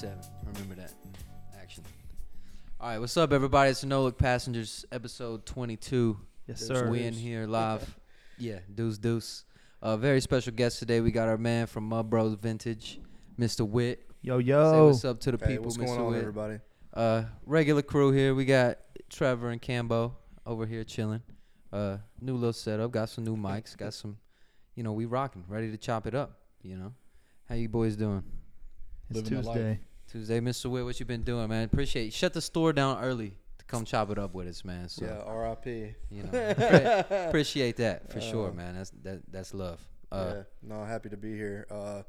seven. Remember that. Action. All right, what's up, everybody? It's the No Look Passengers, episode 22. Yes, Deuce, sir. We in here live. yeah, deuce deuce. A very special guest today. We got our man from Mud Bros Vintage, Mr. Witt. Yo, Say yo. what's up to the Hey, people, what's Mr. going on, Witt. everybody? Uh, regular crew here. We got Trevor and Cambo over here chilling. Uh, new little setup. Got some new mics. Got some, you know, we rocking, ready to chop it up. You know, how you boys doing? It's Living. Tuesday. Tuesday, Mr. Witt, what you been doing, man? Appreciate. Shut the store down early to come chop it up with us, man. So yeah, R.I.P. you know, appreciate that for sure, Uh, man. That's that that's love. Uh, yeah, no, happy to be here. Uh,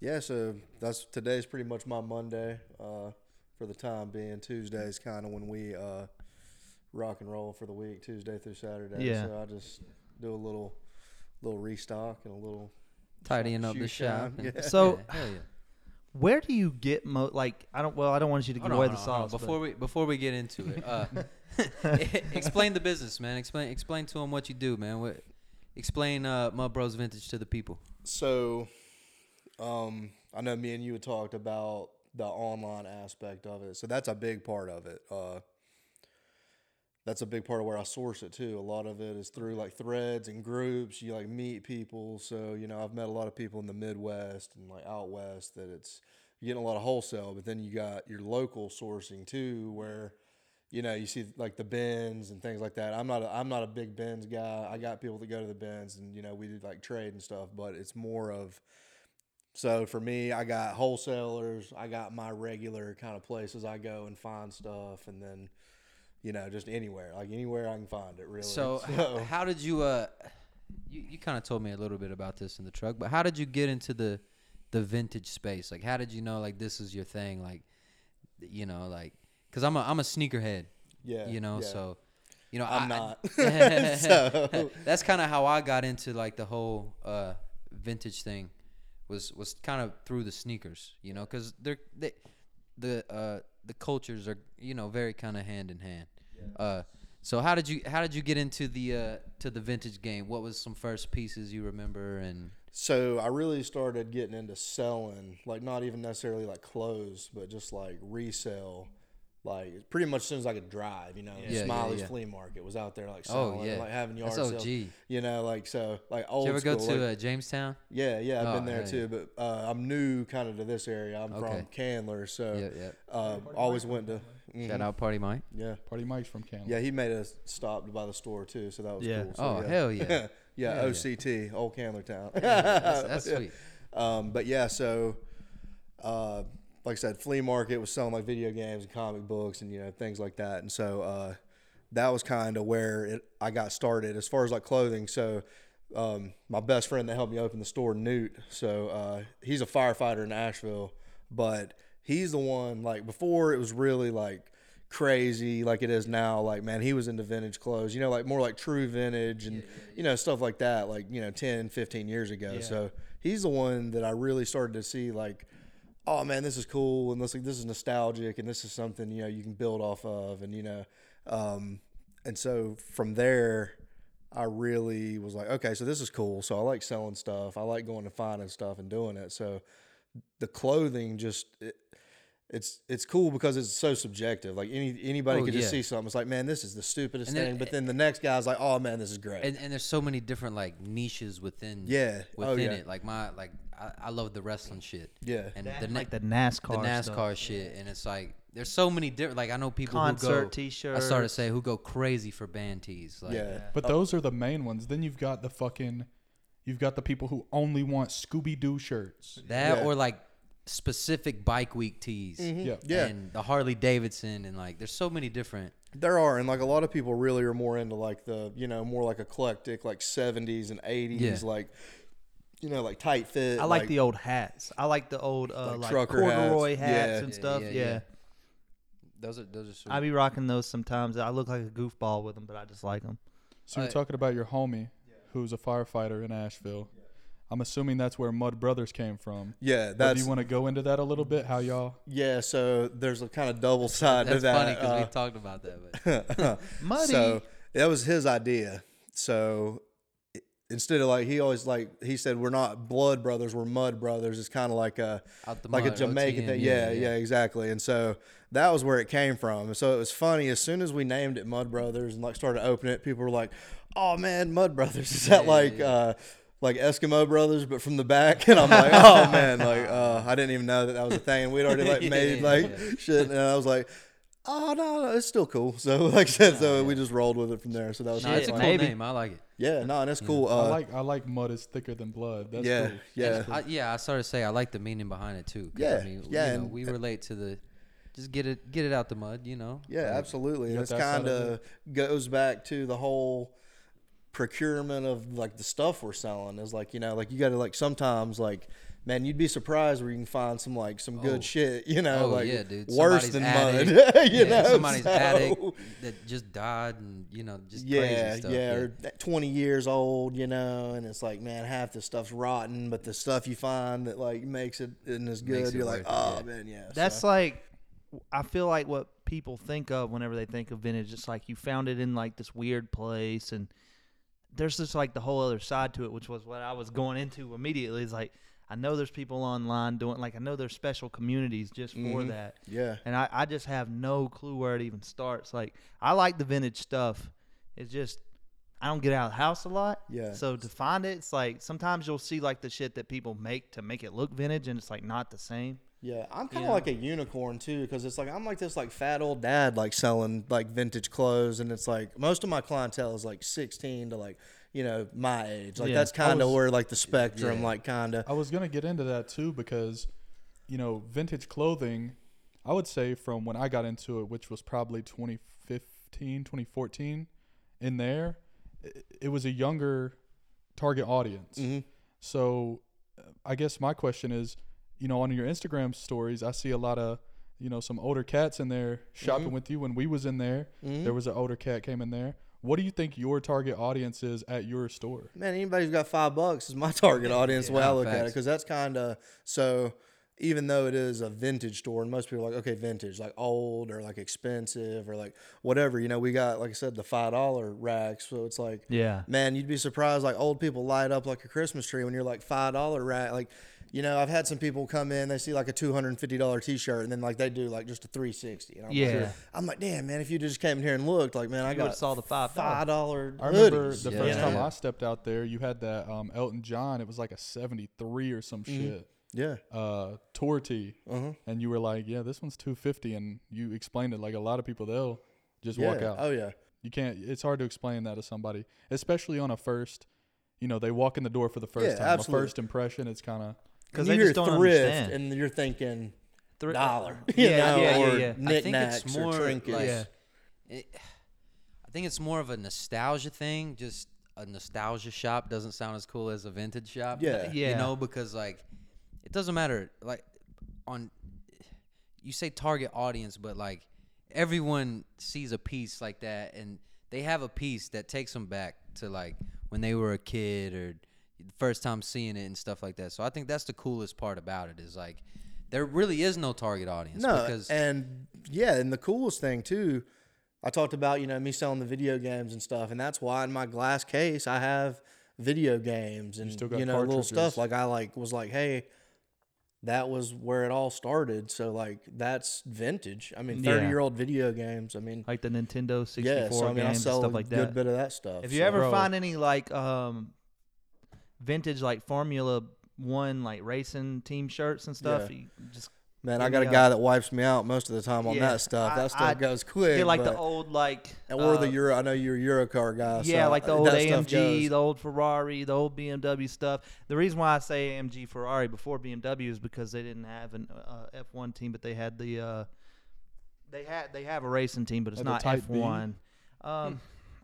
yeah, so that's today's pretty much my Monday. Uh, for the time being, Tuesday's kind of when we uh, rock and roll for the week, Tuesday through Saturday. Yeah. So I just do a little, little restock and a little. tidying up the shop. yeah. So- yeah, hell yeah. Where do you get mo? Like, I don't. Well, I don't want you to give Hold on, away the on, hold on. sauce. Before we before we get into it, uh, explain the business, man. Explain explain to them what you do, man. What explain uh, Mud Bros Vintage to the people. So, um, I know me and you had talked about the online aspect of it. So that's a big part of it. Uh, that's a big part of where I source it too. A lot of it is through like threads and groups. You like meet people. So you know, I've met a lot of people in the Midwest and like out west that it's you're getting a lot of wholesale, but then you got your local sourcing too, where you know you see like the bins and things like that. I'm not a, I'm not a big bins guy. I got people that go to the bins and you know we do like trade and stuff, but it's more of so for me, I got wholesalers. I got my regular kind of places I go and find stuff, and then you know just anywhere, like anywhere I can find it. Really. So, h- how did you uh, you you kind of told me a little bit about this in the truck, but how did you get into the the vintage space? Like, how did you know like this is your thing? Like, you know, like because I'm a I'm a sneakerhead. yeah, you know, yeah. so you know I'm I- not. So- that's kind of how I got into like the whole uh, vintage thing was was kind of through the sneakers, you know, because they're they the uh, the cultures are you know very kind of hand in hand. Uh, so how did you how did you get into the uh, to the vintage game? What was some first pieces you remember and So I really started getting into selling, like not even necessarily like clothes, but just like resell. Like pretty much as soon as I could drive, you know, Yeah, yeah, Smiley's yeah. flea market was out there like Oh, selling, yeah. like having yard that's sales. OG? Did You know, like so, like old you ever go to like- uh, Jamestown? Yeah, yeah, I've Oh, been there hell too, but uh, I'm new kind of to this area. I'm Okay. from Candler, so Yeah, yeah. uh, always went to. Shout mhm, out Party Mike. Yeah, Party Mike's from Candler. yeah, he made us stop by the store too, so that was Yeah. cool. So, Oh yeah. hell yeah, yeah, Yeah, yeah. OCT, Old Candler Town. that's, that's sweet. Um, but yeah, so uh, like I said, flea market was selling like video games and comic books and you know things like that, and so uh, that was kind of where it, I got started as far as like clothing. So um, my best friend that helped me open the store, Newt. So uh, he's a firefighter in Asheville, but he's the one like before it was really like crazy like it is now like man he was into vintage clothes you know like more like true vintage and you know stuff like that like you know 10 15 years ago so he's the one that i really started to see like oh man this is cool and this like this is nostalgic and this is something you know you can build off of and you know um and so from there I really was like, okay, so this is cool. So I like selling stuff. I like going and finding stuff and doing it. So the clothing just it, it's it's cool because it's so subjective. Like any anybody Oh, could just yeah. see something. It's like, man, this is the stupidest then- thing. But then the next guy's like, oh man, this is great. And, and there's so many different like niches within yeah. within oh yeah. it. Like my like I, I love the wrestling shit. Yeah. And That- the na- like the NASCAR. the NASCAR stuff. shit, and it's like there's so many different. Like I know people Concert who go. T-shirts. I started to say who go crazy for band tees. Like, yeah. But those are the main ones. Then you've got the fucking, you've got the people who only want Scooby Doo shirts. that Yeah. or like specific bike week tees. Mm-hmm. Yeah. Yeah. And the Harley Davidson and like there's so many different. There are, and like a lot of people really are more into like the, you know, more like eclectic, like seventies and eighties, Yeah. like, you know, like tight fit. I like, the old hats. I like the old uh, Like like, trucker hats. corduroy hats, Yeah. and Yeah, stuff. yeah, Yeah, yeah. Those are those are sweet. I be rocking those sometimes. I look like a goofball with them, but I just like them. So you're talking about your homie, who's a firefighter in Asheville. I'm assuming that's where Mud Brothers came from. Yeah, But do you want to go into that a little bit? How y'all? yeah. So there's a kind of double side to That's that. funny because uh, we talked about that. But Muddy. So that was his idea. So it- instead of like he always like he said we're not blood brothers, we're mud brothers. It's kind of like a like a Jamaican thing. yeah, Yeah, yeah, exactly. And so that was where it came from. And so it was funny. As soon as we named it Mud Brothers and like started opening it, people were like, "Oh man, Mud Brothers is that Yeah, like yeah. uh like Eskimo Brothers but from the back?" And I'm like, "Oh man, like uh I didn't even know that that was a thing." And we'd already like made like shit, and I was like. Oh no, no, it's still cool. So like I said, so we just rolled with it from there. So that was No, it's a cool maybe. name. I like it. yeah, no, and it's cool. I Uh, like I like mud is thicker than blood. That's yeah, cool. yeah, I, yeah, I started to say I like the meaning behind it too. 'cause, Yeah, I mean, yeah, You know, and- we relate to the, just get it, get it out the mud. You know. Yeah, Like, absolutely. You And got it's that side kind of of goes back to the whole procurement of like the stuff we're selling is like, you know, like you got to like sometimes like man, you'd be surprised where you can find some like some good Oh. shit, you know, Oh, like yeah, dude. worse Somebody's than attic. mud, you yeah, know. somebody's so- attic that just died, and you know, just yeah, crazy stuff. yeah, or 20 years old, you know, and it's like, man, half the stuff's rotten, but the stuff you find that like makes it isn't as good, you're like, worth it, oh man, yeah. That's so, like, I feel like what people think of whenever they think of vintage. It's like you found it in like this weird place, and there's just like the whole other side to it, which was what I was going into immediately. Is like I know there's people online doing like I know there's special communities just for Mhm. that, yeah, and I, I just have no clue where it even starts. Like I like the vintage stuff. It's just I don't get out of the house a lot. Yeah. So to find it, it's like sometimes you'll see like the shit that people make to make it look vintage, and it's like not the same. Yeah, I'm kind of know? like a unicorn too, because it's like I'm like this like fat old dad like selling like vintage clothes, and it's like most of my clientele is like 16 to like you know my age. Like Yeah. that's kind of where like the spectrum Yeah. like kind of I was gonna get into that too because, you know, vintage clothing. I would say from when I got into it, which was probably 2015, 2014, in there, it, it was a younger target audience. Mhm. So, I guess my question is, you know, on your Instagram stories, I see a lot of, you know, some older cats in there shopping Mhm. with you. When we was in there, Mhm. there was an older cat came in there. What do you think your target audience is at your store? man. Anybody who's got five bucks is my target audience. The way I Yeah, look at it, because that's kind of so. Even though it is a vintage store, and most people are like, okay, vintage, like old or like expensive or like whatever, you know, we got like I said, the five dollar racks. So it's like, Yeah. man, you'd be surprised. Like old people light up like a Christmas tree when you're like five dollar rack. Like, you know, I've had some people come in, they see like a two hundred and fifty dollar t shirt, and then like they do like just a three sixty. And I'm Yeah. like, I'm like, damn, man, if you just came in here and looked, like, man, I You got would've saw the $5. five dollar. I remember hoodies, the Yeah, first yeah, time yeah. I stepped out there, you had that um, Elton John. It was like a '73 or some Mm-hmm. shit Yeah. uh, tour tee, Uh huh. and you were like, "Yeah, this one's 250," and you explained it like a lot of people they'll just Yeah. walk out. Oh yeah. You can't. It's hard to explain that to somebody, especially on a first. You know, they walk in the door for the first Yeah, time. absolutely. A first impression, it's kind of Because you they hear just don't thrift, understand. and you're thinking Thri- dollar, Yeah, you know, yeah, yeah, or yeah. I think knickknacks it's or more trinkets. like, Yeah. it, I think it's more of a nostalgia thing. Just a nostalgia shop doesn't sound as cool as a vintage shop. Yeah. Yeah. You know, because like it doesn't matter. Like on you say target audience, but like everyone sees a piece like that, and they have a piece that takes them back to like when they were a kid or the first time seeing it and stuff like that. So I think that's the coolest part about it is like there really is no target audience No, because and yeah, and the coolest thing too, I talked about you know me selling the video games and stuff, and that's why in my glass case I have video games and still you, got know little stuff. Like I like was like, hey, that was where it all started. So like that's vintage. I mean, Yeah. thirty year old video games. I mean, like the Nintendo 64 yeah. So I mean, I games and sell stuff a like good bit of that stuff. If you so- ever Bro. find any like um vintage like Formula One like racing team shirts and stuff, Yeah. you just man, I got a me a- guy that wipes me out most of the time on Yeah, that stuff. I- that stuff I goes quick. get like the old like or the uh, Euro. I know you're a Eurocar guy. yeah, so like the old AMG, the old Ferrari, the old BMW stuff. The reason why I say AMG Ferrari before BMW is because they didn't have an uh, F1 team, but they had the uh, they had they have a racing team, but it's Like not Type B? F1. Um,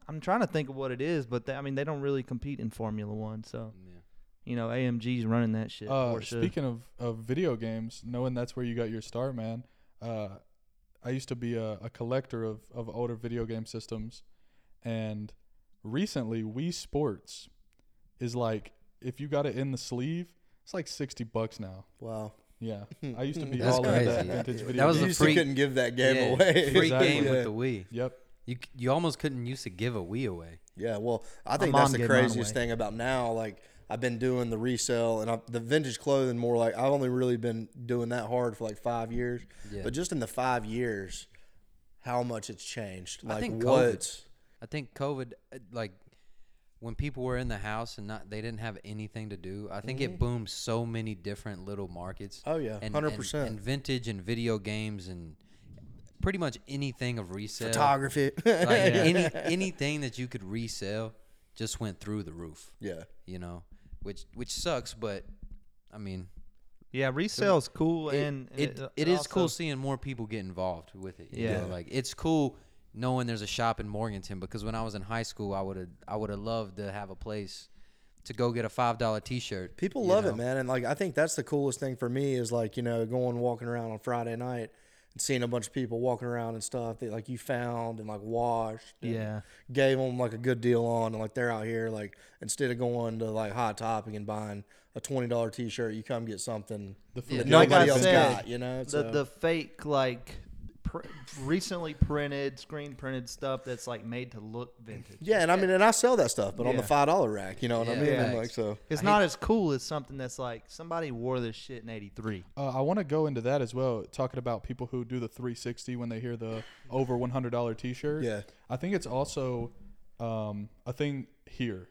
I'm trying to think of what it is, but they, I mean they don't really compete in Formula One, so Yeah. you know AMG's running that shit. Uh, speaking of, of video games, knowing that's where you got your start, man. Uh, I used to be a, a collector of, of older video game systems, and recently Wii Sports is like if you got it in the sleeve, it's like sixty bucks now. Wow. Yeah, I used to be That's all into that crazy. vintage video. That was you a games. used free- couldn't give that game Yeah, away. Free Exactly. game Yeah. with the Wii. Yep. You you almost couldn't used to give a Wii away. Yeah, well, I think that's the craziest thing about now. Like, I've been doing the resale and I, the vintage clothing more. Like, I've only really been doing that hard for like five years. Yeah. But just in the five years, how much it's changed. I Like, think what's I think COVID, uh, like when people were in the house and not they didn't have anything to do. I think it boomed so many different little markets. Mm-hmm. Oh, yeah, and, 100%. And, and vintage and video games and pretty much anything of resale. photography? Like any anything that you could resell just went through the roof. yeah. You know, which which sucks, but I mean, Yeah, resale's cool, it, and it, uh, it is also- cool seeing more people get involved with it. you Yeah. know? like it's cool knowing there's a shop in Morganton because when I was in high school, I would have I would have loved to have a place to go get a five dollar T-shirt. People you love it, man. And like, I think that's the coolest thing for me is like, you know, going walking around on Friday night and seeing a bunch of people walking around and stuff that like you found and like washed. and Yeah. Gave them like a good deal on. And like, they're out here, like, instead of going to like Hot Topic and buying a $20 t shirt, you come get something The that Fulfilment Like nobody else said, got, you know? the So, the fake like pr- recently printed, screen printed stuff that's like made to look vintage. yeah. And I mean, and I sell that stuff, but on the Yeah. $5 rack, you know what I Yeah, mean? Yeah. And like, so. It's not as cool as something that's like somebody wore this shit in '83. Uh, I want to go into that as well, talking about people who do the 360 when they hear the over $100 T-shirt. Yeah. I think it's also um, a thing here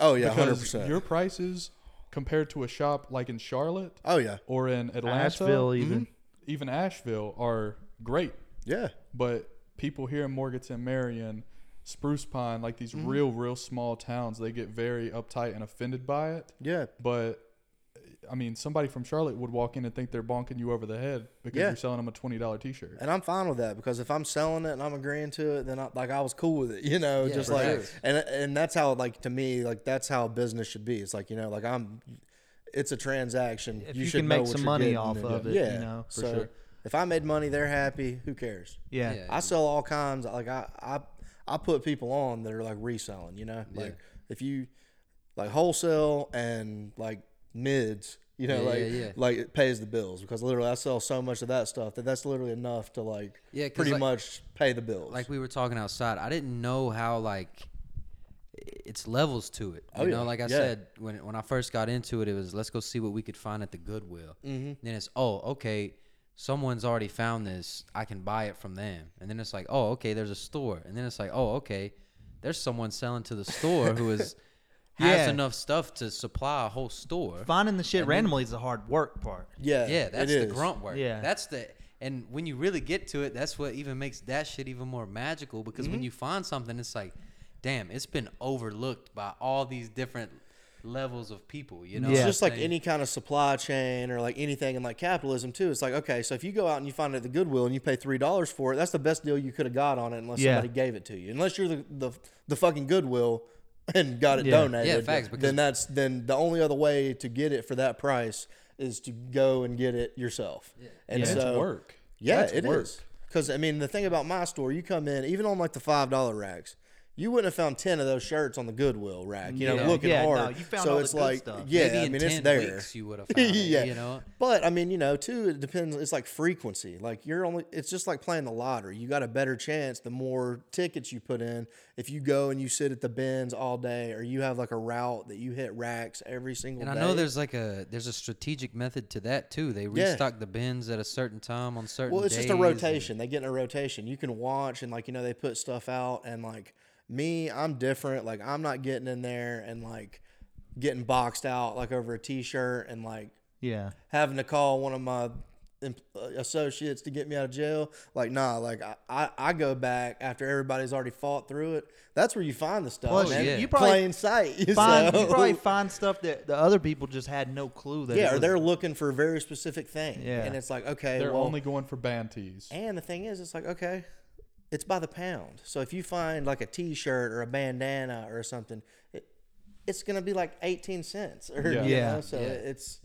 Oh, yeah. because 100%. your prices compared to a shop like in Charlotte oh, yeah. or in Atlanta, Asheville, even. even Asheville, are great. Yeah. But people here in Morganton, Marion, Spruce Pine, like these Mm-hmm. real, real small towns, they get very uptight and offended by it. Yeah. But I mean, somebody from Charlotte would walk in and think they're bonking you over the head because Yeah. you're selling them a twenty dollar T-shirt. And I'm fine with that because if I'm selling it and I'm agreeing to it, then I, like I was cool with it, you know, Yeah, just like, sure. and and that's how like to me like that's how business should be. It's like you know, like I'm, it's a transaction. If you, you should can know make what some money off of it, yeah. you know, for so sure. If I made money, they're happy. Who cares? Yeah. Yeah. I sell all kinds. Like I I I put people on that are like reselling. You know, Yeah. like if you like wholesale and like mids. You know, Yeah, like yeah, yeah. like it pays the bills because literally I sell so much of that stuff that that's literally enough to like yeah, pretty like- much pay the bills. like we were talking outside, I didn't know how like it's levels to it. You Oh, know, yeah. like I Yeah. said when when I first got into it, it was let's go see what we could find at the Goodwill. Mm-hmm. Then it's oh okay, someone's already found this. I can buy it from them. And then it's like oh okay, there's a store. And then it's like oh okay, there's someone selling to the store who is has Yeah. enough stuff to supply a whole store. Finding the shit And then- randomly is the hard work part. yeah, Yeah, that's it the is. grunt work. Yeah. That's the and when you really get to it, that's what even makes that shit even more magical because Mm-hmm. when you find something it's like, damn, it's been overlooked by all these different levels of people, you know. It's just like any kind of supply chain or like anything in like capitalism too. It's like okay, so if you go out and you find it at the Goodwill and you pay three dollars for it, that's the best deal you could have got on it unless Yeah. somebody gave it to you. Unless you're the the, the fucking Goodwill and got it Yeah. donated. Yeah, facts, because- then that's then the only other way to get it for that price is to go and get it yourself. And And so it's work. Yeah, That's it is. work. Because I mean, the thing about my store, you come in even on like the five dollar racks. You wouldn't have found ten of those shirts on the Goodwill rack, you know, Yeah. looking Yeah, no, hard. you found so all the it's good like, stuff. yeah, Maybe I in mean, 10 it's there. weeks you would have found it, yeah, you know. But I mean, you know, too, it depends. It's like frequency. Like you're only. It's just like playing the lottery. You got a better chance the more tickets you put in. If you go and you sit at the bins all day, or you have like a route that you hit racks every single And I day. know there's like a there's a strategic method to that too. They Yeah. restock the bins at a certain time on certain Well, it's just a days and- rotation. They get in a rotation. You can watch and like you know they put stuff out and like me, I'm different. Like I'm not getting in there and like getting boxed out like over a t-shirt and like Yeah. having to call one of my uh, associates to get me out of jail. Like nah, like I, I, I go back after everybody's already fought through it. That's where you find the stuff. Plus, man. yeah. you probably plain sight. find So- you probably find stuff that the other people just had no clue that. yeah, or was- they're looking for a very specific thing. Yeah. and it's like okay, They're well, only going for band tees. And the thing is, it's like, okay, it's by the pound. So if you find like a t shirt or a bandana or something, it, it's going to be like 18 cents. Or, Yeah. you know, so Yeah. it's,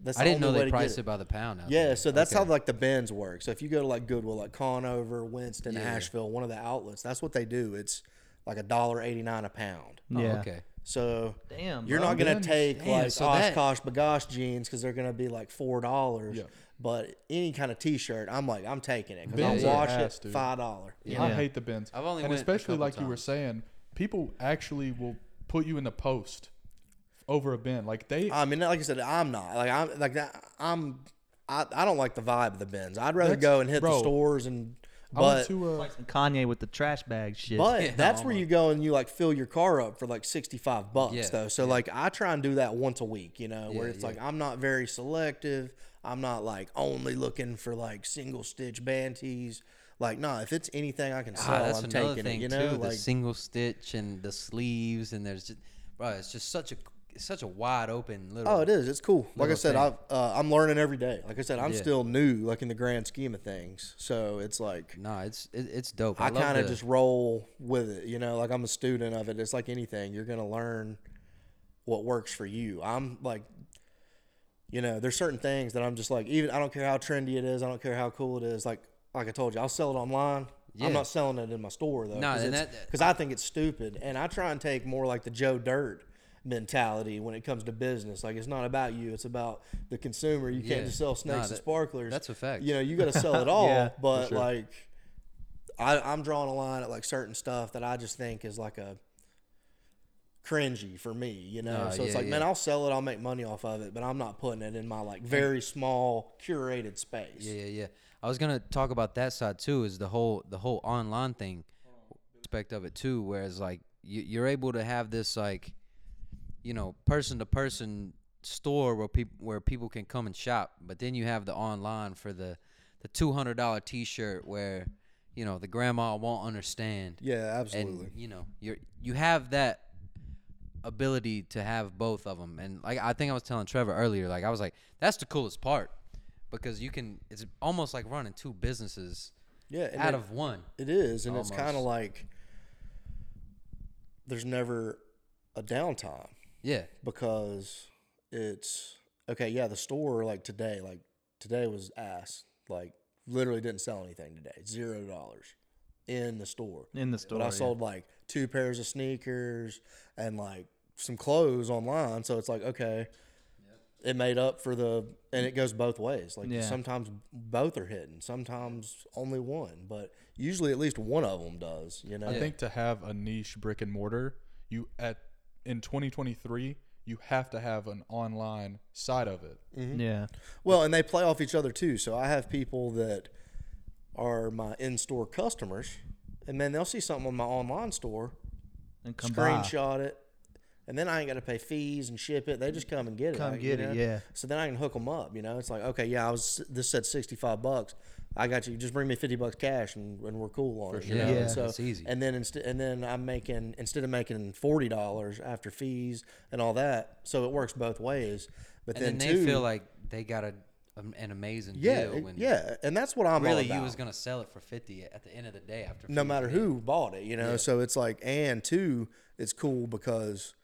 that's I didn't know they to get priced it. it by the pound. out Yeah, there. so that's Okay. how like the bins work. So if you go to like Goodwill, like Conover, Winston, Yeah. Asheville, one of the outlets, that's what they do. It's like a dollar eighty nine a pound. Oh, Yeah. okay. So Damn, you're bro. not gonna Bins. take Damn, like so that- OshKosh B'gosh jeans because they're gonna be like four dollars. Yeah. But any kind of T-shirt, I'm like, I'm taking it because I'll are wash ass, it dude. five dollar. Yeah. I hate the bins. I've only and went a especially couple like you were times. saying, people actually will put you in the post over a bin. Like they, I mean, like I said, I'm not like I'm like that. I'm I, I don't like the vibe of the bins. I'd rather That's- go and hit the bro, stores and. I went But to uh, Kanye with the trash bag shit. but Yeah, that's where you go and you like fill your car up for like sixty five bucks Yeah, though. So yeah. like I try and do that once a week. You know, where Yeah, it's yeah. like I'm not very selective. I'm not like only looking for like single stitch band tees. Like no, if it's anything I can sell, Ah, that's I'm another taking thing it. You know, too. like the single stitch and the sleeves, and there's just, bro, it's just such a, such a wide open little. Oh, it is. It's cool. Like I said. I've, uh, I'm learning every day. Like I said, I'm Yeah. still new, like in the grand scheme of things. So it's like No, it's it, it's dope. I, I, kind of the- just roll with it. You know, like I'm a student of it. It's like anything. You're gonna learn what works for you. I'm like, you know, there's certain things that I'm just like, even I don't care how trendy it is. I don't care how cool it is. Like like I told you, I'll sell it online. Yeah. I'm not selling it in my store though. No, because that- I think it's stupid, and I try and take more like the Joe Dirt mentality when it comes to business. Like it's not about you; it's about the consumer. You Yeah. can't just sell snakes Nah, and sparklers. that's a fact. You know, you got to sell it all. Yeah, but sure. like, I, I'm drawing a line at like certain stuff that I just think is like a cringy for me. You know, so it's yeah, like, man. I'll sell it, I'll make money off of it, but I'm not putting it in my like very small curated space. Yeah, yeah, yeah. I was gonna talk about that side too. Is the whole the whole online thing aspect of it too? Whereas like you, you're able to have this like, you know, person to person store where people where people can come and shop, but then you have the online for the the two hundred dollar T-shirt where you know the grandma won't understand. Yeah, absolutely. and you know you're you have that ability to have both of them and like i think i was telling trevor earlier like i was like that's the coolest part because you can it's almost like running two businesses yeah, and out it- of one It is, and it's kind of like there's never a downtime yeah because it's okay. Yeah, the store like today, like today was ass. Like literally didn't sell anything today. Zero dollars in the store. in the store. But I yeah. sold like two pairs of sneakers and like some clothes online. So it's like okay, it made up for the, and it goes both ways. Like Yeah. sometimes both are hitting, sometimes only one, but usually at least one of them does. You know, I think to have a niche brick and mortar, you at in 2023, you have to have an online side of it. Mm-hmm. Yeah. Well, and they play off each other too. So I have people that are my in-store customers, and then they'll see something on my online store, And come by. screenshot it, and then I ain't got to pay fees and ship it. They just come and get it. Come like, get you it, yeah. So then I can hook them up. You know, it's like okay, yeah, I was this said sixty-five bucks. I got you. Just bring me fifty bucks cash, and, and we're cool on it. you know? Yeah. And so That's easy. And then instead, and then I'm making instead of making forty dollars after fees and all that, so it works both ways. But and then, then they too, feel like they got a an amazing yeah, deal it- when yeah, and that's what I'm all really about. you was gonna sell it for 50 at the end of the day after no matter who bought it, you know. So it's like, and two, it's cool because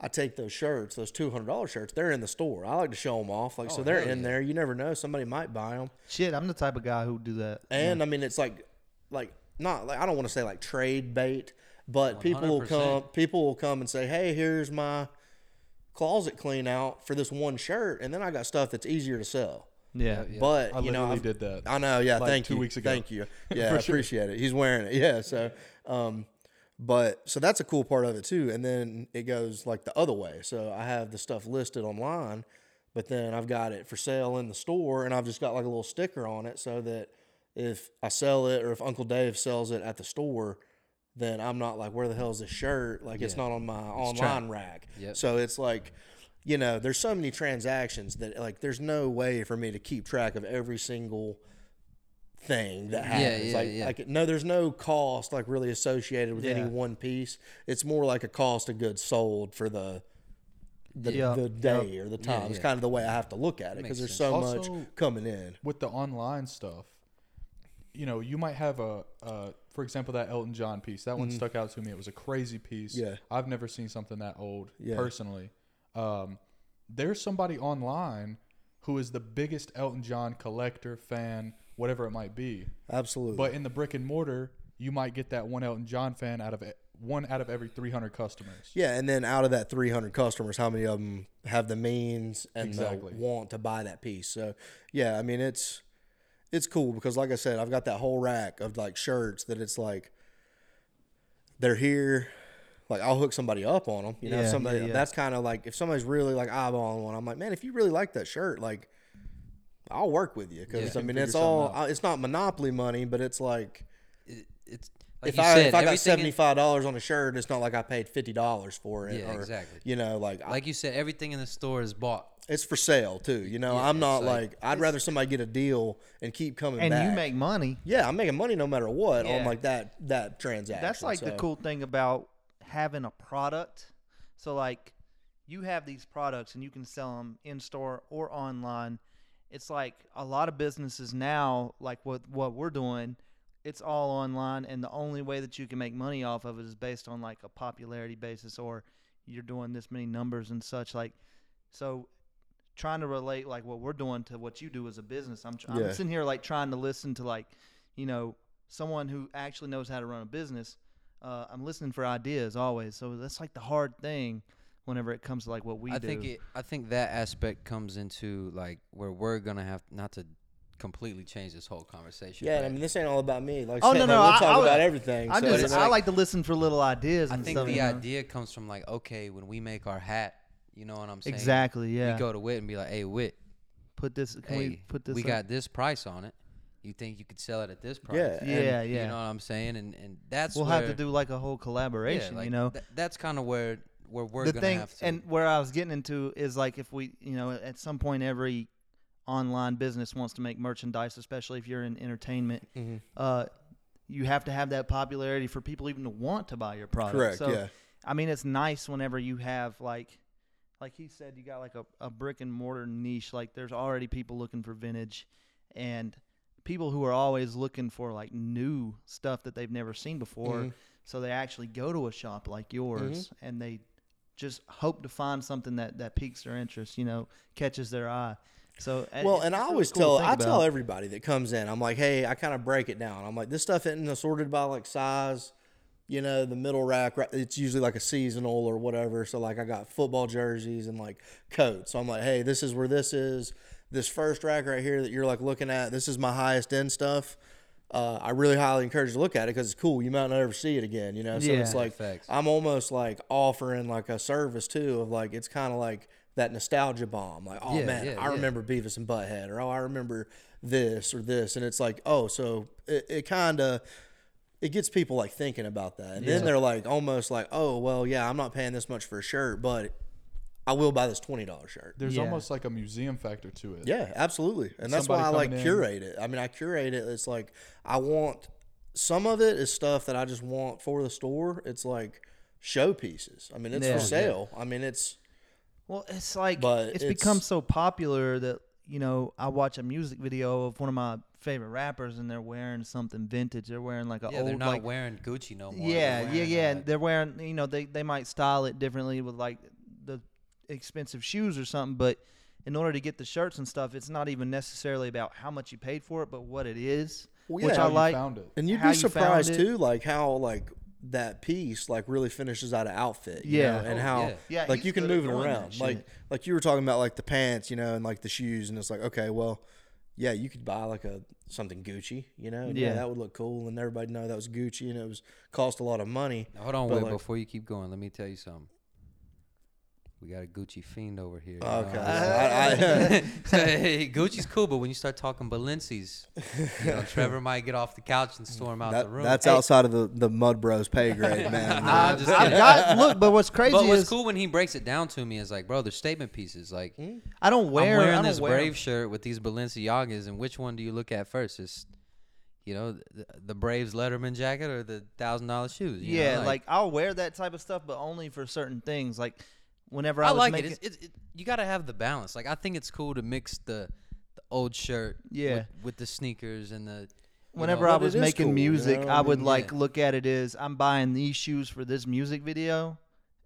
I take those shirts, those two hundred dollar shirts. They're in the store. I like to show them off, like so Oh, they're hell in yeah. there. You never know, somebody might buy them. Shit, I'm the type of guy who would do that. And I mean, it's like, like not like I don't want to say like trade bait, but people will come. People will come and say, "Hey, here's my closet clean out for this one shirt," and then I got stuff that's easier to sell. Yeah. Yeah. But I you know, literally I've- did that. I know. Yeah. like thank two you. weeks ago. Thank you. Yeah, I appreciate it. He's wearing it. Yeah. So, um, but so that's a cool part of it too. And then it goes like the other way. So I have the stuff listed online, but then I've got it for sale in the store, and I've just got like a little sticker on it so that if I sell it or if Uncle Dave sells it at the store. Then I'm not like, where the hell is this shirt? Like, it's not on my online tracked. rack. Yep. So it's like, you know, there's so many transactions that like there's no way for me to keep track of every single thing that happens. yeah, like, yeah. like no, there's no cost like really associated with any one piece. It's more like a cost of goods sold for the the, Yeah. the day or the time. Yeah, It's yeah. kind of the way I have to look at it because Makes there's so sense. much coming in. with the online stuff, you know, you might have a, uh, for example, that Elton John piece. That one stuck out to me. It was a crazy piece. Mm-hmm. Yeah. I've never seen something that old Yeah. personally. Um, there's somebody online who is the biggest Elton John collector, fan, whatever it might be. Absolutely. But in the brick and mortar, you might get that one Elton John fan out of it, one out of every 300 customers. Yeah, and then out of that 300 customers, how many of them have the means and Exactly. the want to buy that piece? So, yeah, I mean it's it's cool because, like I said, I've got that whole rack of like shirts that it's like they're here, like I'll hook somebody up on them. You know, Yeah, somebody yeah, yeah. that's kind of like if somebody's really like eyeballing one, I'm like, man, if you really like that shirt, like I'll work with you because Yeah. I mean Figure it's all something uh, it's not monopoly money, but it's like It, it's like if you I said, if I got everything in- seventy five dollars on a shirt, it's not like I paid fifty dollars for it. Yeah, or, exactly. You know, like, I- like you said, everything in the store is bought. it's for sale too. You know, Yeah, I'm it's not like- like, I'd rather somebody get a deal and keep coming and back. you make money. yeah, I'm making money no matter what Yeah. on like that that transaction. That's like the so- cool thing about having a product. So like you have these products and you can sell them in store or online. It's like a lot of businesses now, like what what we're doing, it's all online and the only way that you can make money off of it is based on like a popularity basis or you're doing this many numbers and such like so trying to relate like what we're doing to what you do as a business. I'm, tr- I'm sitting here like trying to listen to like, you know, someone who actually knows how to run a business. Uh, I'm listening for ideas always. So that's like the hard thing whenever it comes to like what we I do. think it. I think that aspect comes into like where we're gonna have not to completely change this whole conversation. Yeah, but I mean, this ain't all about me. Like, Oh, no, no, we'll talk I would- about everything. I so just it's I like- like to listen for little ideas I and think stuff. the you know? idea comes from like, okay, when we make our hat, you know what I'm saying? exactly. Yeah. We go to Witt and be like, hey, Witt, put this. Can hey, we put this? we up? got this price on it. You think you could sell it at this price? Yeah, and- Yeah, You know what I'm saying? And and that's We'll where, have to do like a whole yeah, collaboration. like, you know. th- that's kind of where where we're the gonna thing have to. and where I was getting into is like if we, you know, at some point every online business wants to make merchandise, especially if you're in entertainment. Mhm. Uh, you have to have that popularity for people even to want to buy your product. Correct. So, yeah. I mean, it's nice whenever you have like, like he said, you got like a, a brick and mortar niche. Like there's already people looking for vintage, and people who are always looking for like new stuff that they've never seen before. Mhm. So they actually go to a shop like yours and they just hope to find something that that piques their interest. You know, catches their eye. So Well, and I always cool tell I tell everybody that comes in, I'm like, hey, I kind of break it down. I'm like, this stuff isn't assorted by like size. You know, the middle rack, right, it's usually like a seasonal or whatever. So like, I got football jerseys and like coats. So I'm like, hey, this is where this is. This first rack right here that you're like looking at, this is my highest end stuff. Uh, I really highly encourage you to look at it because it's cool. You might not ever see it again, you know. So it's like Facts. I'm almost like offering like a service too of like it's kind of like that nostalgia bomb. Like, oh Yeah, man, yeah, I yeah. remember Beavis and Butthead, or oh, I remember this or this, and it's like, oh, so it, it kind of it gets people like thinking about that, and then they're like almost like, oh, well, yeah, I'm not paying this much for a shirt, but I will buy this twenty dollar shirt. There's Yeah. almost like a museum factor to it. Yeah, absolutely, and that's Somebody why I like in- curate it. I mean, I curate it. It's like I want some of it is stuff that I just want for the store. It's like showpieces. I mean, it's Yeah. for Yeah. sale. I mean, it's Well, it's like But it's, it's- become so popular that you know I watch a music video of one of my favorite rappers and they're wearing something vintage. They're wearing like a yeah, old they're not like wearing Gucci no more. yeah, yeah, yeah. They're wearing you know they they might style it differently with like the expensive shoes or something, but in order to get the shirts and stuff, it's not even necessarily about how much you paid for it, but what it is, Well, which yeah, I how you like. Found it. And you'd how be surprised it. too, like how like that piece like really finishes out an outfit. you Yeah. know, and Oh, how yeah. Yeah, like you can move it around. Like like you were talking about like the pants, you know, and like the shoes, and it's like okay, well, yeah, you could buy like a something Gucci, you know, yeah, Yeah. that would look cool, and everybody know that was Gucci, and it was cost a lot of money. Hold on, But, wait. like- before you keep going, let me tell you something. We got a Gucci fiend over here. you know Okay, what I- I'm I- hey, Gucci's cool, but when you start talking Balenci's, you know, Trevor might get off the couch and storm out That, the room. that's Hey. outside of the the Mud Bros pay grade, man. Nah, I'm just I've got look, but what's crazy but what's is cool when he breaks it down to me is like, bro, they're statement pieces. Like, hmm? I don't wear. I'm wearing this wear 'em. Brave shirt with these Balenciagas, and which one do you look at first? It's, you know, the, the Braves Letterman jacket or the thousand dollar shoes. you know, Yeah, like, I'll wear that type of stuff, but only for certain things. Like whenever I, I was like making, it. It's, it, it. You got to have the balance. Like I think it's cool to mix the the old shirt, Yeah. with, with the sneakers and the. whenever know, I was making cool, you music, know, I would mean, like yeah. look at it as I'm buying these shoes for this music video,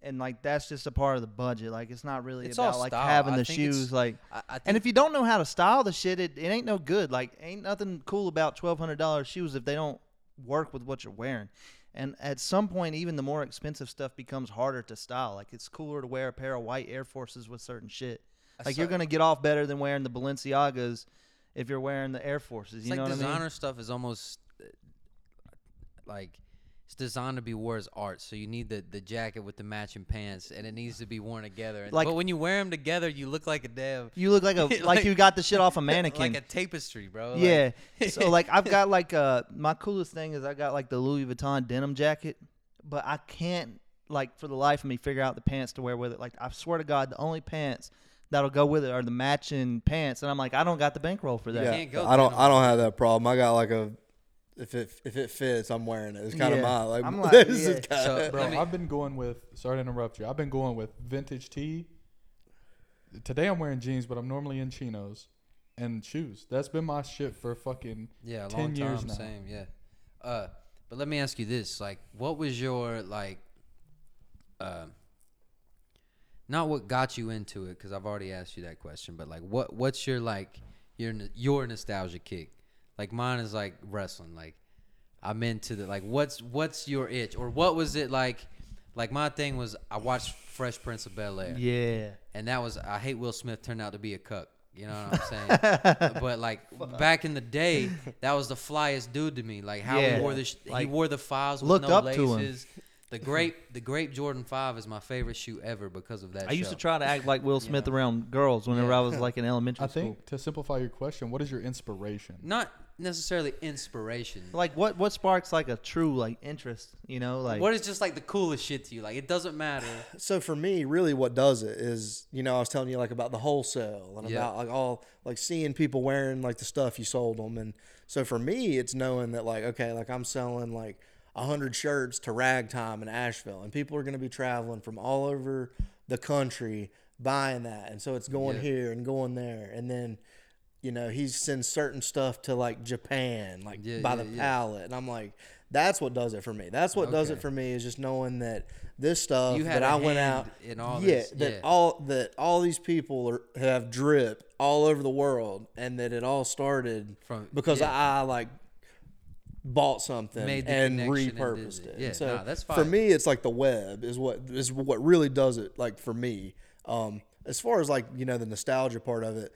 and like that's just a part of the budget. Like it's not really It's about like having I the shoes. Like, I, I and if you don't know how to style the shit, it, it ain't no good. Like, ain't nothing cool about twelve hundred dollars shoes if they don't work with what you're wearing. And at some point, even the more expensive stuff becomes harder to style. Like it's cooler to wear a pair of white Air Forces with certain shit. I Like saw- you're gonna get off better than wearing the Balenciagas if you're wearing the Air Forces. it's You like know what I designer mean? stuff is almost uh, like it's designed to be worn as art. So you need the, the jacket with the matching pants, and it needs to be worn together. Like- but when you wear them together, you look like a damn You look like a like, Like- you got the shit off a mannequin. like a tapestry, bro. Like- yeah. so like I've got like uh my coolest thing is I got like the Louis Vuitton denim jacket, but I can't like for the life of me figure out the pants to wear with it. Like I swear to God, the only pants that'll go with it are the matching pants, and I'm like I don't got the bankroll for that. Yeah, I don't. I don't have that problem. I got like a. If it if it fits, I'm wearing it. It's kind Yeah. of my like. I'm like, this is yeah. kinda- So- Bro, Let me- I've been going with. Sorry to interrupt you. I've been going with vintage tee. Today I'm wearing jeans, but I'm normally in chinos and shoes. That's been my shit for fucking Yeah, a 10 long years time. now. Same, yeah. Uh, but let me ask you this: like, what was your like, uh, not what got you into it? Because I've already asked you that question. But like, what what's your like your n- your nostalgia kick? Like mine is like wrestling. Like I'm into the like what's what's your itch or what was it like? Like my thing was I watched Fresh Prince of Bel Air Yeah. and that was I hate Will Smith turned out to be a cuck. You know what I'm saying? but like back in the day, that was the flyest dude to me. Like how Yeah. he wore the sh- Like, he wore the fives with looked no up laces. to him. The grape the grape Jordan Five is my favorite shoe ever because of that. I used to try to act like Will Smith around girls whenever Yeah. I was like in elementary I school. think to simplify your question, what is your inspiration? not necessarily inspiration. Like what what sparks like a true like interest, you know, like what is just like the coolest shit to you? Like it doesn't matter. so for me, really, what does it is, you know, I was telling you like about the wholesale and Yeah. about like all like seeing people wearing like the stuff you sold them, and so for me, it's knowing that like okay, like I'm selling like a hundred shirts to Ragtime in Asheville, and people are going to be traveling from all over the country buying that, and so it's going Yeah. here and going there, and then. You know, he sends certain stuff to like Japan, like Yeah, by yeah, the yeah. pallet, and I'm like, that's what does it for me. That's what does it for me is just knowing that this stuff that I went out in all yeah, this, that all that all these people are, have drip all over the world, and that it all started From- because. I like bought something and connection and repurposed it. it. Yeah, so nah, that's for me, it's like the web is what is what really does it. Like for me, um, as far as like you know the nostalgia part of it,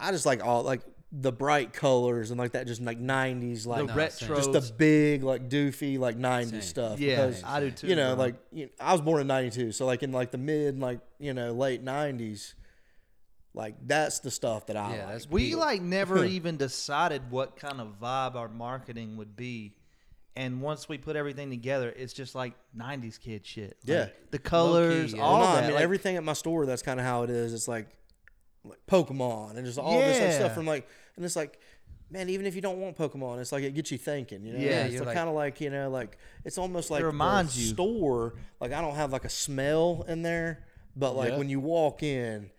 I just like all like the bright colors and like that just like 90s like the Nah, same. retros. just the big like doofy like 90s Same. stuff yeah, because I do too. you know, bro. like you I was born in '92, so like in like the mid, like you know, late '90s, like that's the stuff that I Yeah, like. we peak. like never even decided what kind of vibe our marketing would be. And once we put everything together, it's just like '90s kid shit. Like, Yeah. the colors, yeah. all Well, no, that. I mean like, everything at my store. That's kind of how it is. It's like like Pokemon and just all this Yeah. stuff from like, and it's like. Man, even if you don't want Pokemon, it's like it gets you thinking. You know, Yeah, it's you're like- kind of like you know, like it's almost like the reminds you. store. Like I don't have like a smell in there, but like Yeah. when you walk in,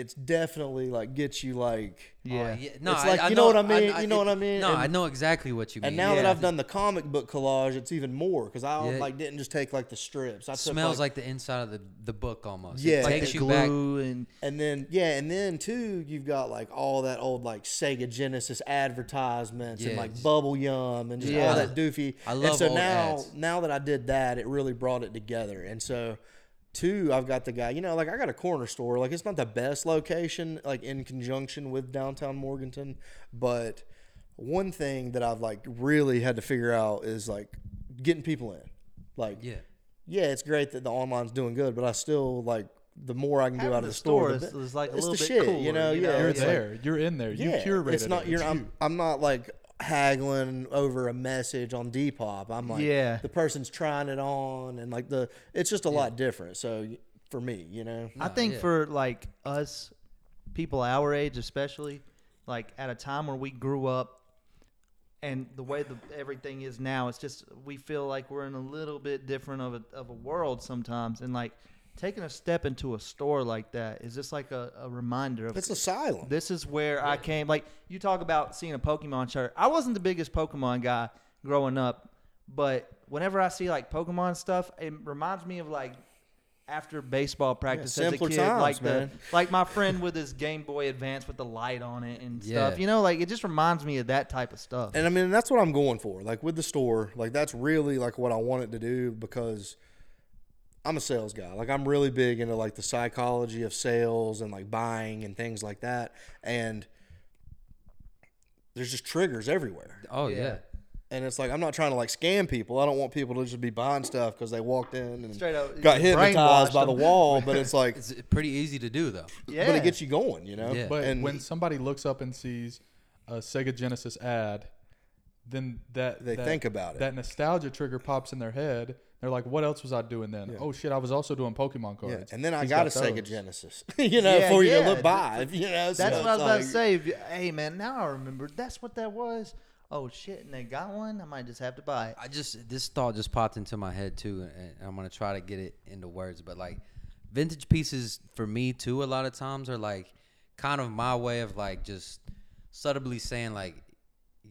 it's definitely like gets you like yeah. Oh, No, It's I- like- I you know what I mean? You know it- what I mean? No, And- I know exactly what you mean. And now that I've done the comic book collage, it's even more because I Yeah. like didn't just take like the strips. I took, smells like, the inside of the, the book almost. Yeah. it Like takes the you back. and and then yeah, and then too, you've got like all that old like Sega Genesis advertisements and like Bubble Yum and just Yeah. all that doofy. I love and so old now ads. now that I did that, it really brought it together. And so two, I've got the guy. You know, like I got a corner store. Like it's not the best location, like in conjunction with downtown Morganton, but one thing that I've like really had to figure out is like getting people in. Like Yeah. yeah, it's great that the online's doing good, but I still like the more I can do Having out of the the store, store is- bit- is, like, a it's little the bit shit, cooler, you know. you know? yeah, You're it's like- there. You're in there. You yeah, curated it's not. it. You're. It's I'm. you. I'm not like haggling over a message on Depop. I'm like, Yeah. the person's trying it on, and like the, it's just a lot different. So for me, you know, I think yeah. for like us, people our age especially, like at a time where we grew up, and the way the everything is now, it's just we feel like we're in a little bit different of a of a world sometimes, and like taking a step into a store like that is just like a, a reminder of it's asylum. this is where I came. Like you talk about seeing a Pokemon shirt. I wasn't the biggest Pokemon guy growing up, but whenever I see like Pokemon stuff, it reminds me of like after baseball practice as a kid, times, like the like my friend with his Game Boy Advance with the light on it and stuff. You know, like it just reminds me of that type of stuff. And I mean, that's what I'm going for. Like with the store, like that's really like what I wanted to do because I'm a sales guy. Like I'm really big into like the psychology of sales and like buying and things like that. And there's just triggers everywhere. Oh yeah. Yeah. and it's like I'm not trying to like scam people. I don't want people to just be buying stuff because they walked in and Straight up got hypnotized by the wall. But it's like, It's pretty easy to do though. Yeah. but it gets you going, you know. Yeah. But and when somebody looks up and sees a Sega Genesis ad, then that They that- think about it. That nostalgia trigger pops in their head. They're like, "What else was I doing then? Oh shit, I was also doing Pokemon yeah, cards." and then I He's got, a Sega. Genesis, you know, Yeah, for you yeah. to look by, you know. so That's what I was it's about to say. If you- Hey man, now I remember. That's what that was. Oh shit! And they got one. I might just have to buy it. I just this thought just popped into my head too, and I'm gonna try to get it into words. But like, vintage pieces for me too, a lot of times are like kind of my way of like just subtly saying like,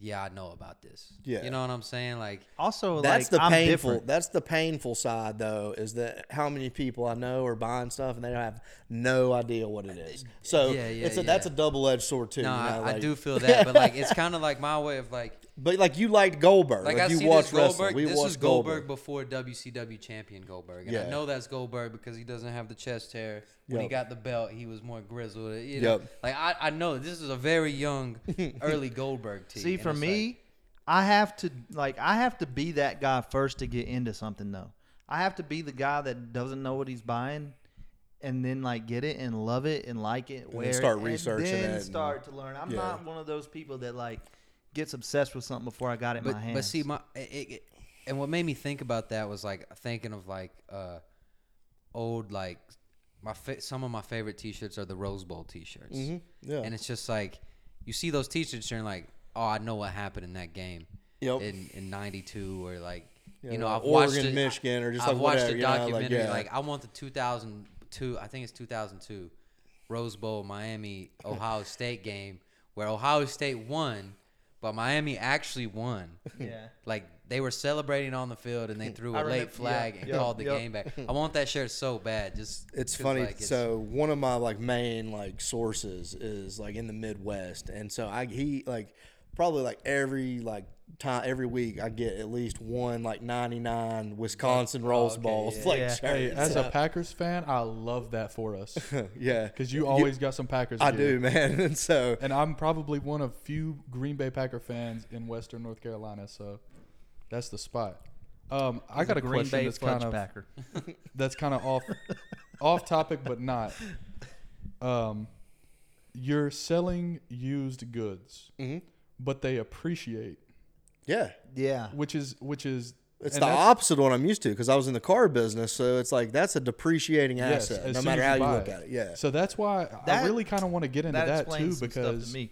yeah, I know about this. Yeah. you know what I'm saying? Like, Also, That's like, the I'm painful. different. That's the painful side, though, is that how many people I know are buying stuff and they have no idea what it is. So Yeah, yeah, it's a, that's a double edged sword too. no, you know, I, I do feel that, but like, it's kind of like my way of like. But like you liked Goldberg, Like, like, I you see watched this wrestling. Goldberg. We this watched is Goldberg, Goldberg. before WCW champion Goldberg, and Yeah. I know that's Goldberg because he doesn't have the chest hair. When he got the belt, he was more grizzled. You know, Yep. like I, I know this is a very young, early Goldberg team. See, for me, I have to like I have to be that guy first to get into something though. I have to be the guy that doesn't know what he's buying, and then like get it and love it and like it. then Wear start it, researching and then it and- start to learn. I'm Yeah. not one of those people that like gets obsessed with something before I got it in but my hands. but see, my it, it, and what made me think about that was like thinking of like uh, old like my fa- some of my favorite T-shirts are the Rose Bowl T-shirts, Mhm. Yeah. and it's just like you see those T-shirts and you're like, oh, I know what happened in that game. Yep. In in '92 or like. Yeah, you know, like I've watched Oregon, it- Michigan, or just I've like watched whatever, a you know, like, documentary. yeah. Like I want the 2002. I think it's 2002 Rose Bowl Miami Ohio State game where Ohio State won, but Miami actually won. yeah. Like they were celebrating on the field and they threw I a late remember- flag yeah, and yep, called the yep. game back. I want that shirt so bad. Just it's funny. like, it's- so one of my like main like sources is like in the Midwest, and so I he like probably like every like time every week I get at least one like ninety nine Wisconsin Rose okay, Bowl yeah. like Yeah. Hey, as a Packers fan, I love that for us yeah, because you always got some Packers. I gear. do, man. And so and I'm probably one of few Green Bay Packer fans in Western North Carolina, so that's the spot. Um, I got a Green question Bay that's Fudge kind of Packer. that's kind of off off topic, but not. Um, you're selling used goods, Mhm. but they appreciate, yeah, Yeah. which is which is it's the opposite of what I'm used to because I was in the car business. So it's like that's a depreciating Yes, asset, no matter as how you you look it. at it. Yeah, So that's why I really kind of want to get into That, that, too, because to me.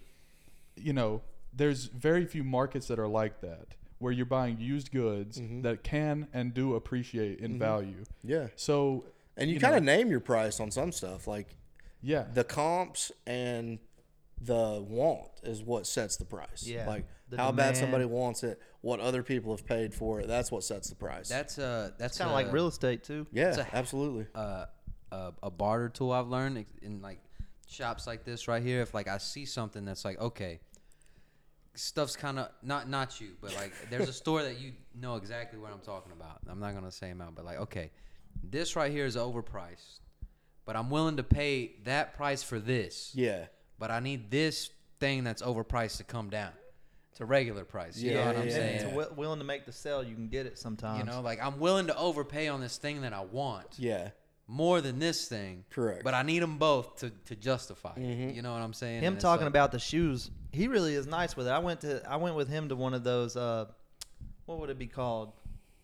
you know there's very few markets that are like that where you're buying used goods Mm-hmm. that can and do appreciate in value. yeah. So And you, you kind of name your price on some stuff, like yeah, the comps and the want is what sets the price. Yeah, Like the how bad demand. somebody wants it, what other people have paid for it. That's what sets the price. that's uh that's Kind of uh, like real estate too. yeah, a- absolutely. uh, a, a barter tool I've learned in like shops like this right here. If like I see something that's like okay, stuff's kind of not not you, but like there's a store that you know exactly what I'm talking about. I'm not gonna say amount, but like okay, this right here is overpriced, but I'm willing to pay that price for this. Yeah. But I need this thing that's overpriced to come down to regular price. You know Yeah, what I'm yeah, saying? It's wi- willing to make the sell. You can get it sometimes. You know, like I'm willing to overpay on this thing that I want Yeah. more than this thing. Correct. But I need them both to, to justify. it. You know what I'm saying? him talking like- about the shoes. He really is nice with it. I went to I went with him to one of those. Uh, what would it be called?